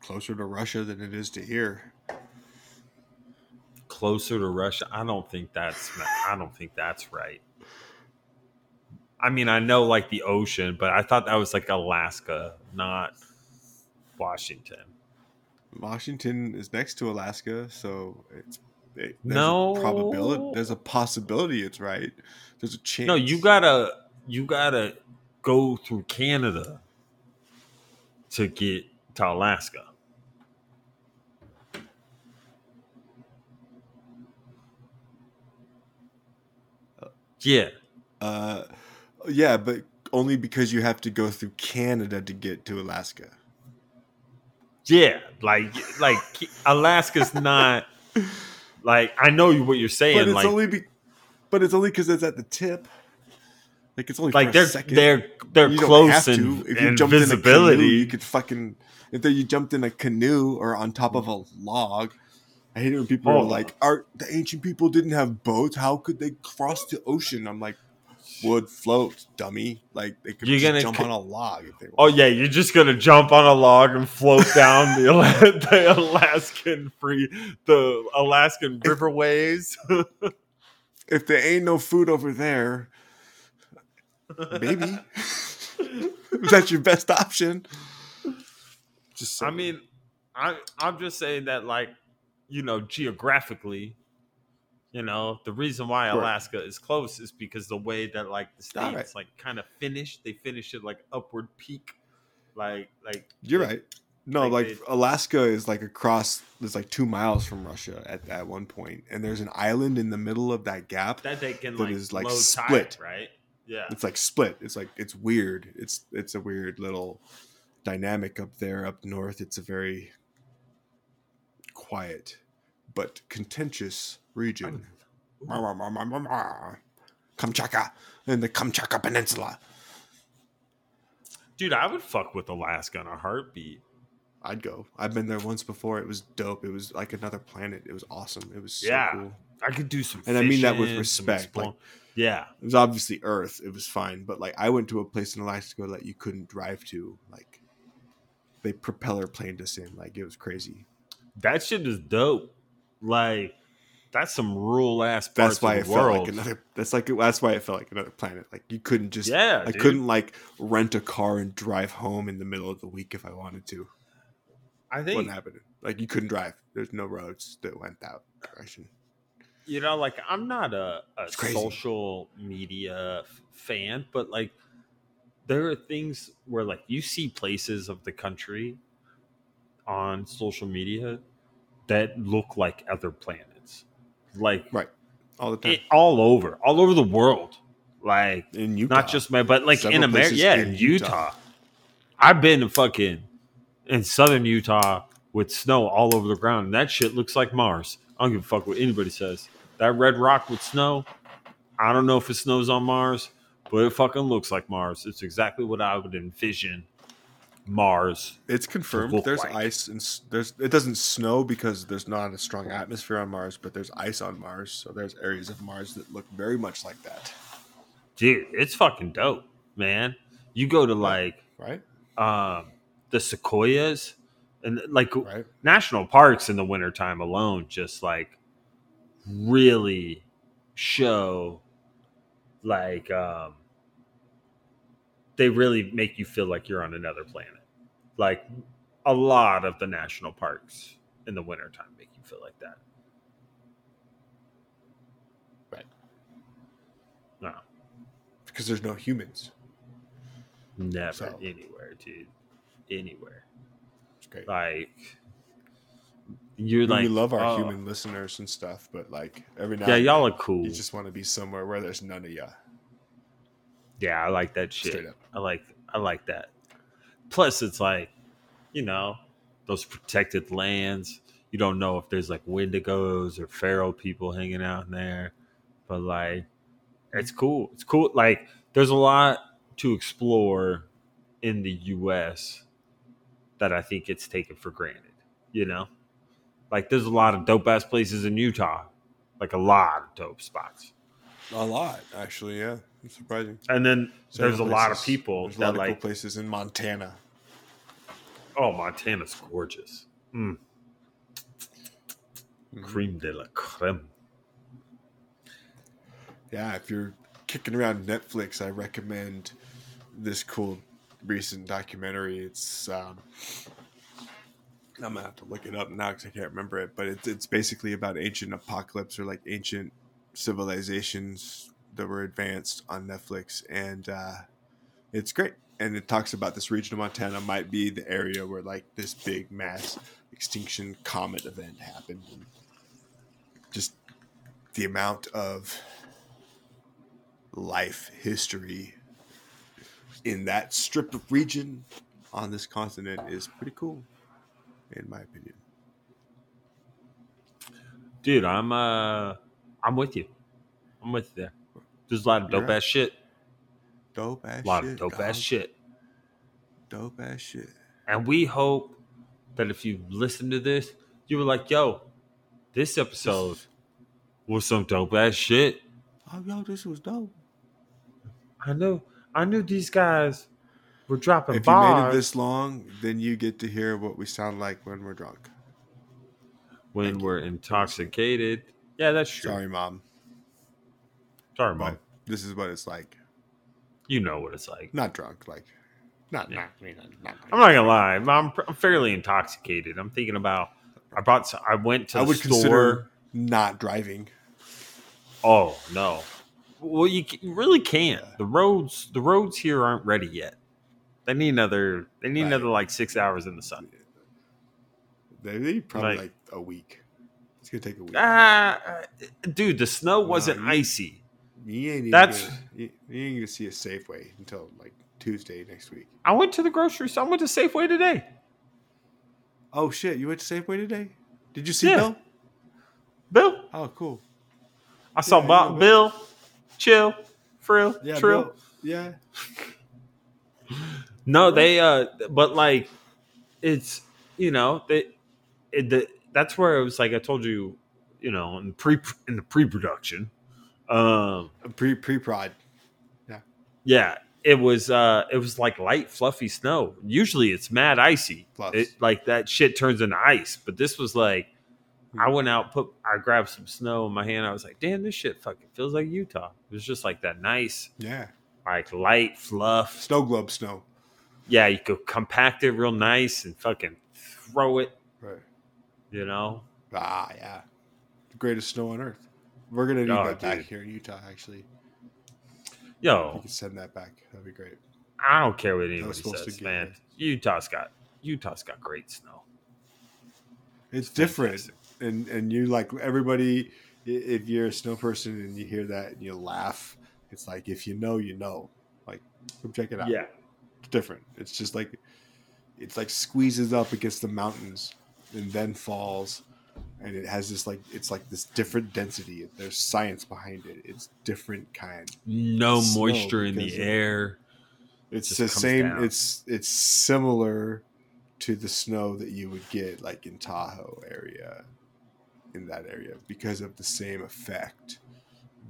Speaker 3: closer to Russia than it is to here.
Speaker 2: Closer to Russia. I don't think that's. I don't think that's right. I mean, I know like the ocean, but I thought that was like Alaska, not Washington.
Speaker 3: Washington is next to Alaska, so it's it, there's
Speaker 2: No.
Speaker 3: a probability. There's a possibility it's right. There's a chance.
Speaker 2: No, you gotta you gotta go through Canada to get to Alaska. Yeah,
Speaker 3: Uh, yeah, but only because you have to go through Canada to get to Alaska.
Speaker 2: Yeah, like like Alaska's not like I know what you're saying.
Speaker 3: but it's
Speaker 2: like
Speaker 3: only be, but it's only because it's at the tip. Like it's only
Speaker 2: like they're
Speaker 3: a second.
Speaker 2: they're they're
Speaker 3: You
Speaker 2: close in,
Speaker 3: to. If you jumped in a canoe, you could fucking. If they- you jumped in a canoe or on top of a log, I hate it when people
Speaker 2: Oh.
Speaker 3: are like, "Are the ancient people didn't have boats? How could they cross the ocean?" I'm like, "Wood float, dummy. Like they could
Speaker 2: You're
Speaker 3: just
Speaker 2: gonna
Speaker 3: jump
Speaker 2: c-
Speaker 3: on a log if they
Speaker 2: Oh yeah, you're just gonna jump on a log and float down the, the Alaskan free the Alaskan riverways.
Speaker 3: If there ain't no food over there, maybe that's your best option. Just
Speaker 2: I mean, I I'm just saying that like, you know, geographically, you know, the reason why
Speaker 3: Right.
Speaker 2: Alaska is close is because the way that like the states
Speaker 3: right.
Speaker 2: like kind of finish, they finish it like upward peak, like like
Speaker 3: You're
Speaker 2: like,
Speaker 3: right. No,
Speaker 2: like
Speaker 3: like, Alaska is like across. It's like two miles from Russia at, at one point, and there's an island in the middle of that gap.
Speaker 2: That they can
Speaker 3: that
Speaker 2: like,
Speaker 3: is, like, split.
Speaker 2: tide, right? Yeah.
Speaker 3: It's like split. It's like it's weird. It's it's a weird little dynamic up there up north. It's a very quiet but contentious region. Kamchatka in the Kamchatka Peninsula.
Speaker 2: Dude, I would fuck with Alaska in a heartbeat.
Speaker 3: I'd go. I've been there once before. It was dope. It was like another planet. It was awesome. It was so
Speaker 2: Yeah.
Speaker 3: cool.
Speaker 2: I could do some
Speaker 3: And I mean that with respect, like-
Speaker 2: yeah.
Speaker 3: It was obviously Earth. It was fine, but like I went to a place in Alaska that you couldn't drive to. Like they propeller planed us in. Like it was crazy.
Speaker 2: That shit is dope. Like that's some rural ass parts
Speaker 3: That's why
Speaker 2: of
Speaker 3: it
Speaker 2: the
Speaker 3: felt
Speaker 2: world.
Speaker 3: like another. That's like that's why it felt like another planet. Like you couldn't just.
Speaker 2: yeah,
Speaker 3: I
Speaker 2: dude.
Speaker 3: couldn't like rent a car and drive home in the middle of the week if I wanted to.
Speaker 2: I think Wouldn't
Speaker 3: happen. Like you couldn't drive. There's no roads that went that direction.
Speaker 2: you know, like I'm not a, a social media f- fan, but like there are things where like you see places of the country on social media that look like other planets, like
Speaker 3: Right. All the time
Speaker 2: it, all over, all over the world. Like
Speaker 3: in Utah.
Speaker 2: not just my, but like
Speaker 3: Several
Speaker 2: in America, yeah,
Speaker 3: in
Speaker 2: in
Speaker 3: Utah.
Speaker 2: Utah. I've been to fucking in southern Utah with snow all over the ground, and that shit looks like Mars. I don't give a fuck what anybody says. That red rock with snow, I don't know if it snows on Mars, but it fucking looks like Mars. It's exactly what I would envision Mars.
Speaker 3: It's confirmed. There's
Speaker 2: like.
Speaker 3: ice and there's it doesn't snow because there's not a strong atmosphere on Mars, but there's ice on Mars. So there's areas of Mars that look very much like that.
Speaker 2: Dude, it's fucking dope, man. You go to like
Speaker 3: Right?
Speaker 2: um the sequoias and like
Speaker 3: Right?
Speaker 2: national parks in the wintertime alone just like really show like um they really make you feel like you're on another planet like a lot of the national parks in the wintertime make you feel like that
Speaker 3: Right.
Speaker 2: no
Speaker 3: Because there's no humans.
Speaker 2: never
Speaker 3: So-
Speaker 2: anywhere dude anywhere
Speaker 3: It's great.
Speaker 2: like you're
Speaker 3: I
Speaker 2: like
Speaker 3: we love our
Speaker 2: oh,
Speaker 3: human listeners and stuff, but like every now
Speaker 2: yeah
Speaker 3: and
Speaker 2: y'all are cool
Speaker 3: you just want to be somewhere where there's none of ya.
Speaker 2: Yeah, I like that shit. I like I like that. Plus it's like, you know, those protected lands. You don't know if there's like wendigos or pharaoh people hanging out in there. But like it's cool. It's cool. Like there's a lot to explore in the US that I think it's taken for granted, you know? Like there's a lot of dope ass places in Utah. Like a lot of dope spots.
Speaker 3: A lot, actually. Yeah, it's surprising.
Speaker 2: And then there's a lot of people
Speaker 3: There's a
Speaker 2: that
Speaker 3: lot of
Speaker 2: like
Speaker 3: cool places in Montana.
Speaker 2: Oh, Montana's gorgeous. Mm.
Speaker 3: Mhm.
Speaker 2: Cream de la creme.
Speaker 3: Yeah, if you're kicking around Netflix, I recommend this cool recent documentary. It's um, I'm gonna have to look it up now because I can't remember it, but it's it's basically about ancient apocalypse or like ancient civilizations that were advanced on Netflix, and uh, it's great. And it talks about this region of Montana might be the area where like this big mass extinction comet event happened, and just the amount of life history in that strip of region on this continent is pretty cool. in my opinion.
Speaker 2: Dude, I'm uh I'm with you. I'm with you there. There's a lot of dope
Speaker 3: right.
Speaker 2: ass shit.
Speaker 3: Dope ass shit.
Speaker 2: A lot
Speaker 3: shit.
Speaker 2: of dope
Speaker 3: dog.
Speaker 2: ass shit.
Speaker 3: Dope ass shit.
Speaker 2: And we hope that if you listen to this, you were like, yo, this episode was some dope ass shit.
Speaker 3: Oh, yo, this was dope.
Speaker 2: I knew I knew these guys were dropping
Speaker 3: If you made it this long, then you get to hear what we sound like when we're drunk.
Speaker 2: when
Speaker 3: Thank
Speaker 2: we're intoxicated. Yeah, that's true.
Speaker 3: Sorry, mom,
Speaker 2: Sorry, mom.
Speaker 3: but this is what it's like.
Speaker 2: You know what it's like.
Speaker 3: Not drunk, like not
Speaker 2: Yeah.
Speaker 3: not, I mean, not, not
Speaker 2: I'm not gonna lie. I'm, I'm, fairly intoxicated. I'm thinking about. I bought. some- I went to
Speaker 3: I
Speaker 2: the
Speaker 3: would
Speaker 2: store.
Speaker 3: consider not driving.
Speaker 2: Oh no. Well, you you really can't. The roads. The roads here aren't ready yet. They need another. They need
Speaker 3: Right.
Speaker 2: another like six hours in the sun.
Speaker 3: They need probably
Speaker 2: Like-
Speaker 3: like, a week. Gonna take a week.
Speaker 2: Ah, dude, the snow wasn't
Speaker 3: you-
Speaker 2: icy.
Speaker 3: you ain't even
Speaker 2: that's-
Speaker 3: gonna, you, you ain't gonna see a Safeway until like Tuesday next week.
Speaker 2: I went to the grocery store. I went to Safeway today.
Speaker 3: Oh shit! You went to Safeway today? Did you see
Speaker 2: Yeah.
Speaker 3: Bill?
Speaker 2: Bill,
Speaker 3: Oh, cool.
Speaker 2: I saw Bob,
Speaker 3: yeah,
Speaker 2: Bill, Chill, Frill,
Speaker 3: Yeah,
Speaker 2: Trill.
Speaker 3: Bill. Yeah.
Speaker 2: No, they uh but like it's you know, they it, the that's where it was like I told you, you know, in pre in the pre-production. Um
Speaker 3: Pre pre prod.
Speaker 2: yeah, yeah. it was uh it was like light fluffy snow. Usually it's mad icy. It like that shit turns into ice, but this was like I went out, put I grabbed some snow in my hand. I was like, "Damn, this shit fucking feels like Utah." It was just like that nice,
Speaker 3: Yeah.
Speaker 2: like light fluff.
Speaker 3: Snow globe snow.
Speaker 2: Yeah, you could compact it real nice and fucking throw it.
Speaker 3: Right.
Speaker 2: You know,
Speaker 3: Ah, yeah. The greatest snow on earth. We're gonna need
Speaker 2: Oh,
Speaker 3: that back here in Utah. Actually, Yo, you
Speaker 2: yo,
Speaker 3: can send that back. That'd be great.
Speaker 2: I don't care what anybody
Speaker 3: supposed
Speaker 2: says, man.
Speaker 3: it.
Speaker 2: Utah's got Utah's got great snow.
Speaker 3: It's different,
Speaker 2: Fantastic.
Speaker 3: and and you like everybody. If you're a snow person and you hear that and you laugh, it's like if you know, you know. Like, come check it out.
Speaker 2: Yeah,
Speaker 3: it's different. It's just like it's like squeezes up against the mountains and then falls, and it has this like it's like this different density. There's science behind it. It's different kind.
Speaker 2: no moisture in the air.
Speaker 3: It's
Speaker 2: Just
Speaker 3: the same.
Speaker 2: down.
Speaker 3: It's it's similar to the snow that you would get like in Tahoe area, in that area because of the same effect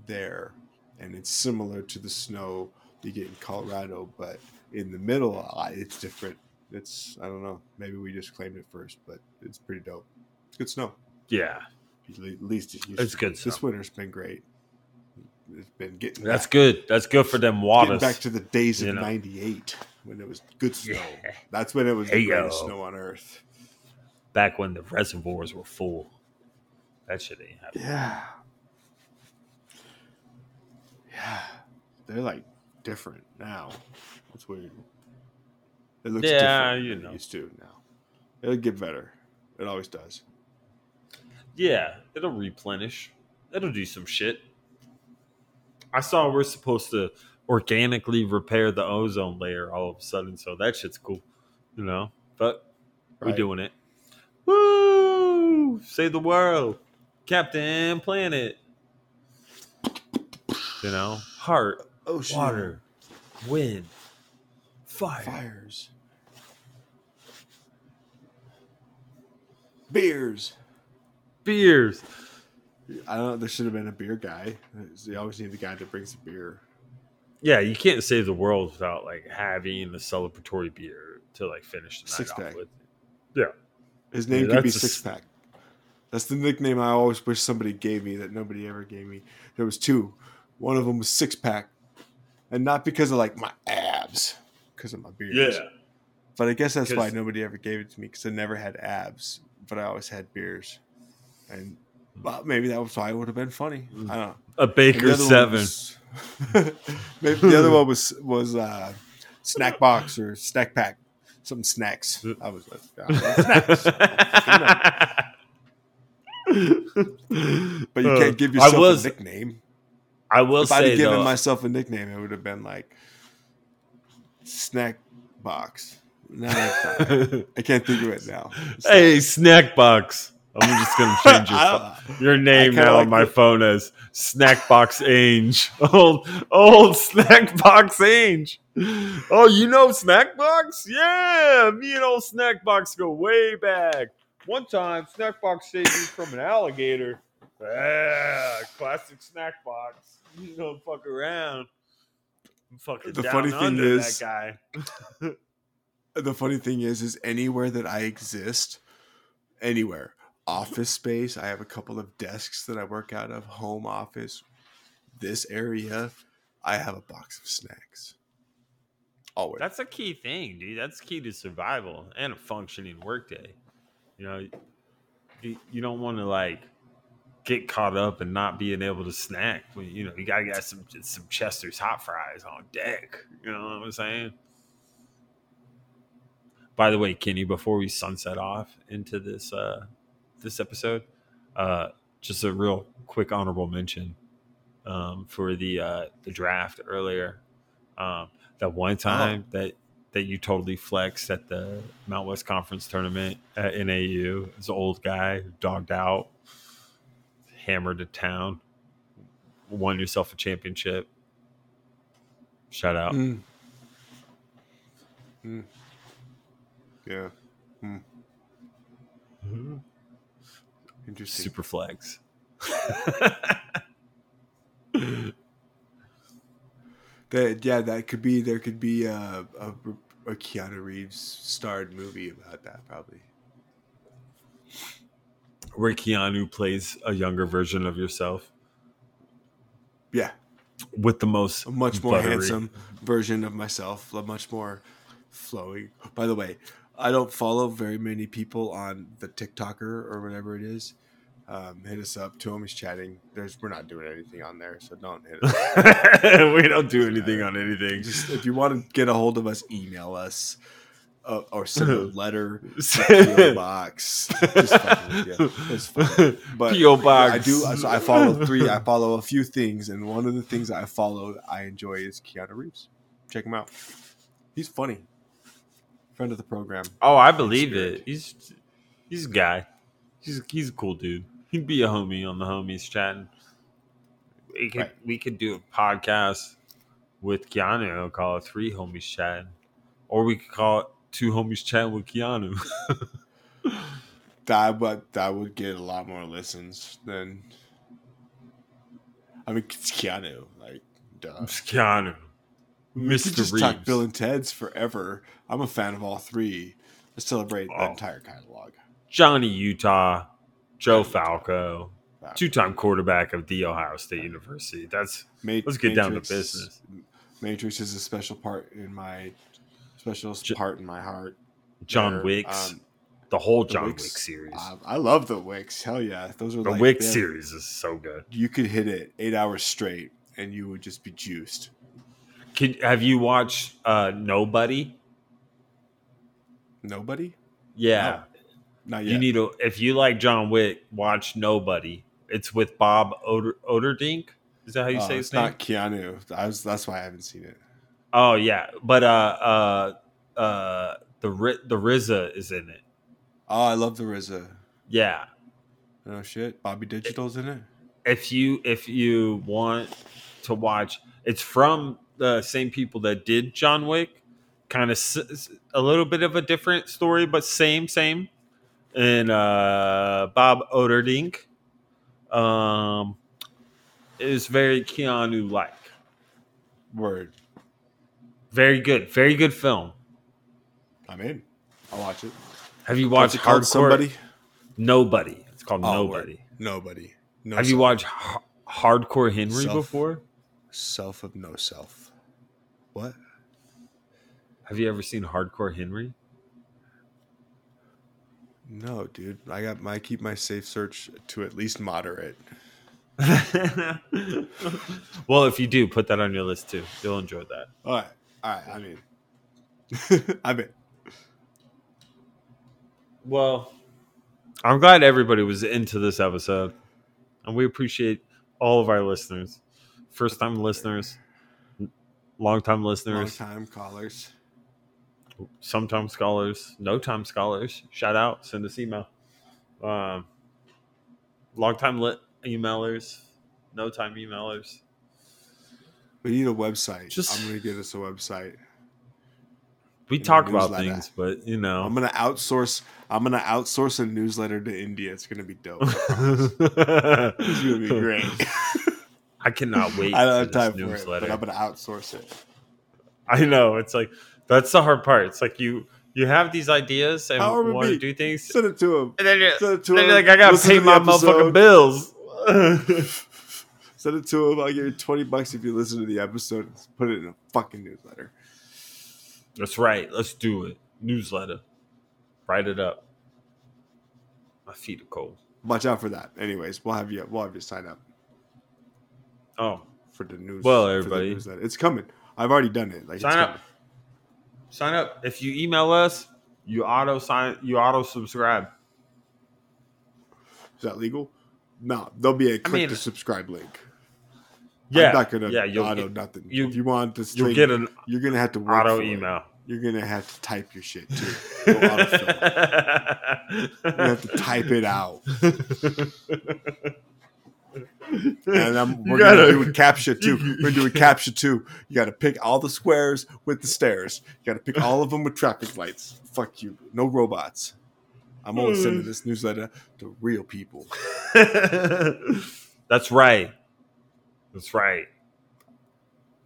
Speaker 3: there, and it's similar to the snow you get in Colorado, but in the middle, uh, it's different. It's I don't know. Maybe we just claimed it first, but it's pretty dope. It's good snow.
Speaker 2: Yeah,
Speaker 3: At least it used
Speaker 2: It's good snow.
Speaker 3: This winter's been great. It's been getting
Speaker 2: that's
Speaker 3: back,
Speaker 2: good. That's good for them waters.
Speaker 3: back to the days of '98 when it was good snow.
Speaker 2: Yeah.
Speaker 3: That's when it was
Speaker 2: Hey,
Speaker 3: the greatest
Speaker 2: yo.
Speaker 3: snow on earth.
Speaker 2: Back when the reservoirs were full. That shit ain't happening.
Speaker 3: Yeah. Yeah. They're like different now. It's weird. It looks
Speaker 2: Yeah,
Speaker 3: different
Speaker 2: you know.
Speaker 3: used to now. It'll get better. It always does.
Speaker 2: Yeah, it'll replenish. It'll do some shit. I saw we're supposed to organically repair the ozone layer all of a sudden, so that shit's cool. You know? But we're doing it. Woo! Save the world. Captain Planet. You know? Heart,
Speaker 3: Ocean.
Speaker 2: water, wind, fire.
Speaker 3: Fires. Beers.
Speaker 2: beers.
Speaker 3: I don't know. There should have been a beer guy. You always need the guy that brings the beer.
Speaker 2: Yeah, you can't save the world without like having the celebratory beer to like finish the night
Speaker 3: Six
Speaker 2: off
Speaker 3: pack.
Speaker 2: with.
Speaker 3: Yeah, his name could be six pack. That's the nickname I always wish somebody gave me that nobody ever gave me. There was two. One of them was Six Pack, and not because of like my abs, because of my beers. Yeah. But I guess that's why nobody ever gave it to me because I never had abs, but I always had beers, and well, maybe that was why it would have been funny. I don't know.
Speaker 2: a Baker Seven.
Speaker 3: was- maybe the other one was was uh, snack box or snack pack, some snacks. I was like, snacks. But you can't give yourself
Speaker 2: was-
Speaker 3: a nickname.
Speaker 2: I will
Speaker 3: If I'd have given
Speaker 2: though,
Speaker 3: myself a nickname, it would have been like snack box. No. I can't think of it now. It's
Speaker 2: hey, snack box. I'm just gonna change your
Speaker 3: I-
Speaker 2: your name now
Speaker 3: like
Speaker 2: on my phone as Snackbox Ange. Old old Snackbox Ange. Oh, you know Snackbox? Yeah, me and old Snackbox go way back. One time, Snackbox saved me from an alligator. Yeah, classic Snackbox. You don't fuck around. I'm fucking
Speaker 3: The funny thing is-
Speaker 2: that guy.
Speaker 3: The funny thing is is anywhere that i exist anywhere office space i have a couple of desks that i work out of home office this area i have a box of snacks always
Speaker 2: That's a key thing, dude. That's key to survival and a functioning workday. You know, you, don't want to like get caught up and not being able to snack. When, you know, you gotta get some some Chester's hot fries on deck. You know what I'm saying? By the way, Kenny, before we sunset off into this uh this episode, uh just a real quick honorable mention um for the uh the draft earlier. Um that one time that that you totally flexed at the Mount West Conference tournament at NAU. This old guy who dogged out, hammered to town, won yourself a championship. Shout out.
Speaker 3: Mm. Mm. Yeah. Mm. interesting.
Speaker 2: Super flags.
Speaker 3: that yeah that could be there could be a, a, a keanu reeves starred movie about that probably.
Speaker 2: Where Keanu plays a younger version of yourself?
Speaker 3: Yeah.
Speaker 2: With the most
Speaker 3: a much more
Speaker 2: buttery-
Speaker 3: handsome version of myself, a much more flowing. By the way, I don't follow very many people on the TikToker or whatever it is. Um, hit us up. Two homies chatting. There's we're not doing anything on there, so don't hit us.
Speaker 2: we don't do anything on anything.
Speaker 3: Just if you want to get a hold of us, email us uh, or send a letter. PO box. Just fucking with you. It's. But
Speaker 2: P.O. box.
Speaker 3: I do. So I follow three. I follow a few things, and one of the things I follow, I enjoy is Keanu Reeves. Check him out. He's funny. Friend of the program.
Speaker 2: Oh, I believe
Speaker 3: Spirit.
Speaker 2: it. He's he's a guy. He's he's a cool dude. He'd be a homie on the homies chatting. We could
Speaker 3: Right.
Speaker 2: we could do a podcast with Keanu. Call it three homies chatting, or we could call it two homies chatting with Keanu.
Speaker 3: That but that would get a lot more listens than. I mean, it's Keanu. Like, duh.
Speaker 2: It's Keanu,
Speaker 3: We
Speaker 2: Mr.
Speaker 3: just
Speaker 2: Reeves.
Speaker 3: talk Bill and Ted's forever. I'm a fan of all three. Let's celebrate the
Speaker 2: Oh.
Speaker 3: entire catalog.
Speaker 2: Johnny Utah, Joe
Speaker 3: Johnny.
Speaker 2: Falco, two-time quarterback of the Ohio State University. That's
Speaker 3: Ma-
Speaker 2: Let's get down to business.
Speaker 3: Matrix is a special part in my special
Speaker 2: J-
Speaker 3: part in my heart.
Speaker 2: John
Speaker 3: There,
Speaker 2: Wicks.
Speaker 3: um,
Speaker 2: the whole
Speaker 3: the
Speaker 2: John
Speaker 3: Wicks,
Speaker 2: Wick series.
Speaker 3: I, I love the Wicks. Hell yeah, those are
Speaker 2: the
Speaker 3: like
Speaker 2: Wick series is so good.
Speaker 3: You could hit it eight hours straight, and you would just be juiced.
Speaker 2: Can, have you watched uh, Nobody?
Speaker 3: Nobody?
Speaker 2: Yeah,
Speaker 3: Not yet.
Speaker 2: you need to. If you like John Wick, watch Nobody. It's with Bob Oder, Oderdink. Is that how you
Speaker 3: Oh,
Speaker 2: say his
Speaker 3: it's
Speaker 2: name?
Speaker 3: not Keanu. I was, that's why I haven't seen it.
Speaker 2: Oh yeah, but uh, uh, uh, the the RZA is in it.
Speaker 3: Oh, I love the RZA.
Speaker 2: Yeah,
Speaker 3: Oh shit, Bobby Digital's in it.
Speaker 2: if you if you want to watch, it's from the same people that did John Wick. Kind of s- a little bit of a different story, but same same. And uh, Bob Oderdink um, is very Keanu like.
Speaker 3: Word.
Speaker 2: Very good, very good film.
Speaker 3: I'm in. I'll watch it.
Speaker 2: Have you watched
Speaker 3: called?
Speaker 2: Hardcore?
Speaker 3: Somebody.
Speaker 2: Nobody. It's called
Speaker 3: Oh,
Speaker 2: Nobody.
Speaker 3: Nobody. No.
Speaker 2: Have you watched H- Hardcore Henry
Speaker 3: Self.
Speaker 2: before?
Speaker 3: Self of No Self? What?
Speaker 2: Have you ever seen Hardcore Henry?
Speaker 3: No, dude. I got my keep my safe search to at least moderate.
Speaker 2: well, if you do, put that on your list too. You'll enjoy that.
Speaker 3: All right. All right. I mean. I'm in.
Speaker 2: Well, I'm glad everybody was into this episode, and we appreciate all of our listeners, first time listeners, long time
Speaker 3: Long
Speaker 2: listeners,
Speaker 3: time callers.
Speaker 2: Sometimes scholars, no time scholars. Shout out, send us email. Um, long time lit emailers, no time emailers.
Speaker 3: We need a website.
Speaker 2: Just-
Speaker 3: I'm gonna get us a website.
Speaker 2: We
Speaker 3: In a
Speaker 2: talk about things, but you know,
Speaker 3: I'm gonna outsource. I'm gonna outsource a newsletter to India. It's gonna be dope.
Speaker 2: It's
Speaker 3: gonna be great.
Speaker 2: I cannot wait.
Speaker 3: I don't
Speaker 2: for
Speaker 3: have time
Speaker 2: this
Speaker 3: for it,
Speaker 2: newsletter.
Speaker 3: but I'm gonna outsource it.
Speaker 2: I know it's like that's the hard part. It's like you you have these ideas and
Speaker 3: However
Speaker 2: want to do things,
Speaker 3: Send it to him.
Speaker 2: and then you're,
Speaker 3: Send it to
Speaker 2: then
Speaker 3: him.
Speaker 2: you're like, I gotta
Speaker 3: Listen
Speaker 2: pay
Speaker 3: to
Speaker 2: my
Speaker 3: episode.
Speaker 2: motherfucking bills.
Speaker 3: Send it to him. I'll give you 20 bucks if you listen to the episode. Put it in a fucking newsletter.
Speaker 2: That's right. Let's do it. Newsletter. Write it up. My feet are cold.
Speaker 3: Watch out for that. Anyways, we'll have you. We'll have you sign up
Speaker 2: Oh,
Speaker 3: for the news.
Speaker 2: Well, everybody.
Speaker 3: newsletter. it's coming. I've already done it. Like,
Speaker 2: sign up.
Speaker 3: coming.
Speaker 2: Sign up. If you email us, you auto sign. You auto subscribe.
Speaker 3: Is that legal? No, there'll be a click
Speaker 2: mean-
Speaker 3: to subscribe link.
Speaker 2: Yeah,
Speaker 3: I'm not gonna
Speaker 2: yeah. You'll
Speaker 3: auto
Speaker 2: get,
Speaker 3: nothing.
Speaker 2: you-
Speaker 3: if you want this,
Speaker 2: you'll
Speaker 3: link,
Speaker 2: get an
Speaker 3: you're gonna have to
Speaker 2: auto
Speaker 3: for it.
Speaker 2: email.
Speaker 3: You're gonna have to type your shit too. You have to type it out, and I'm, we're
Speaker 2: gotta-
Speaker 3: gonna do a captcha too. We're doing captcha too. You got to pick all the squares with the stairs. You got to pick all of them with traffic lights. Fuck you. No robots. I'm only sending this newsletter to real people.
Speaker 2: That's right. That's right.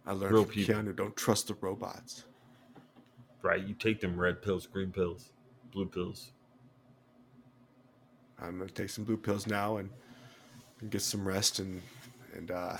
Speaker 3: I learned
Speaker 2: Real
Speaker 3: from
Speaker 2: people.
Speaker 3: Keanu. Don't trust the robots.
Speaker 2: Right. You take them red pills, green pills, blue pills.
Speaker 3: I'm gonna take some blue pills now and get some rest and and uh,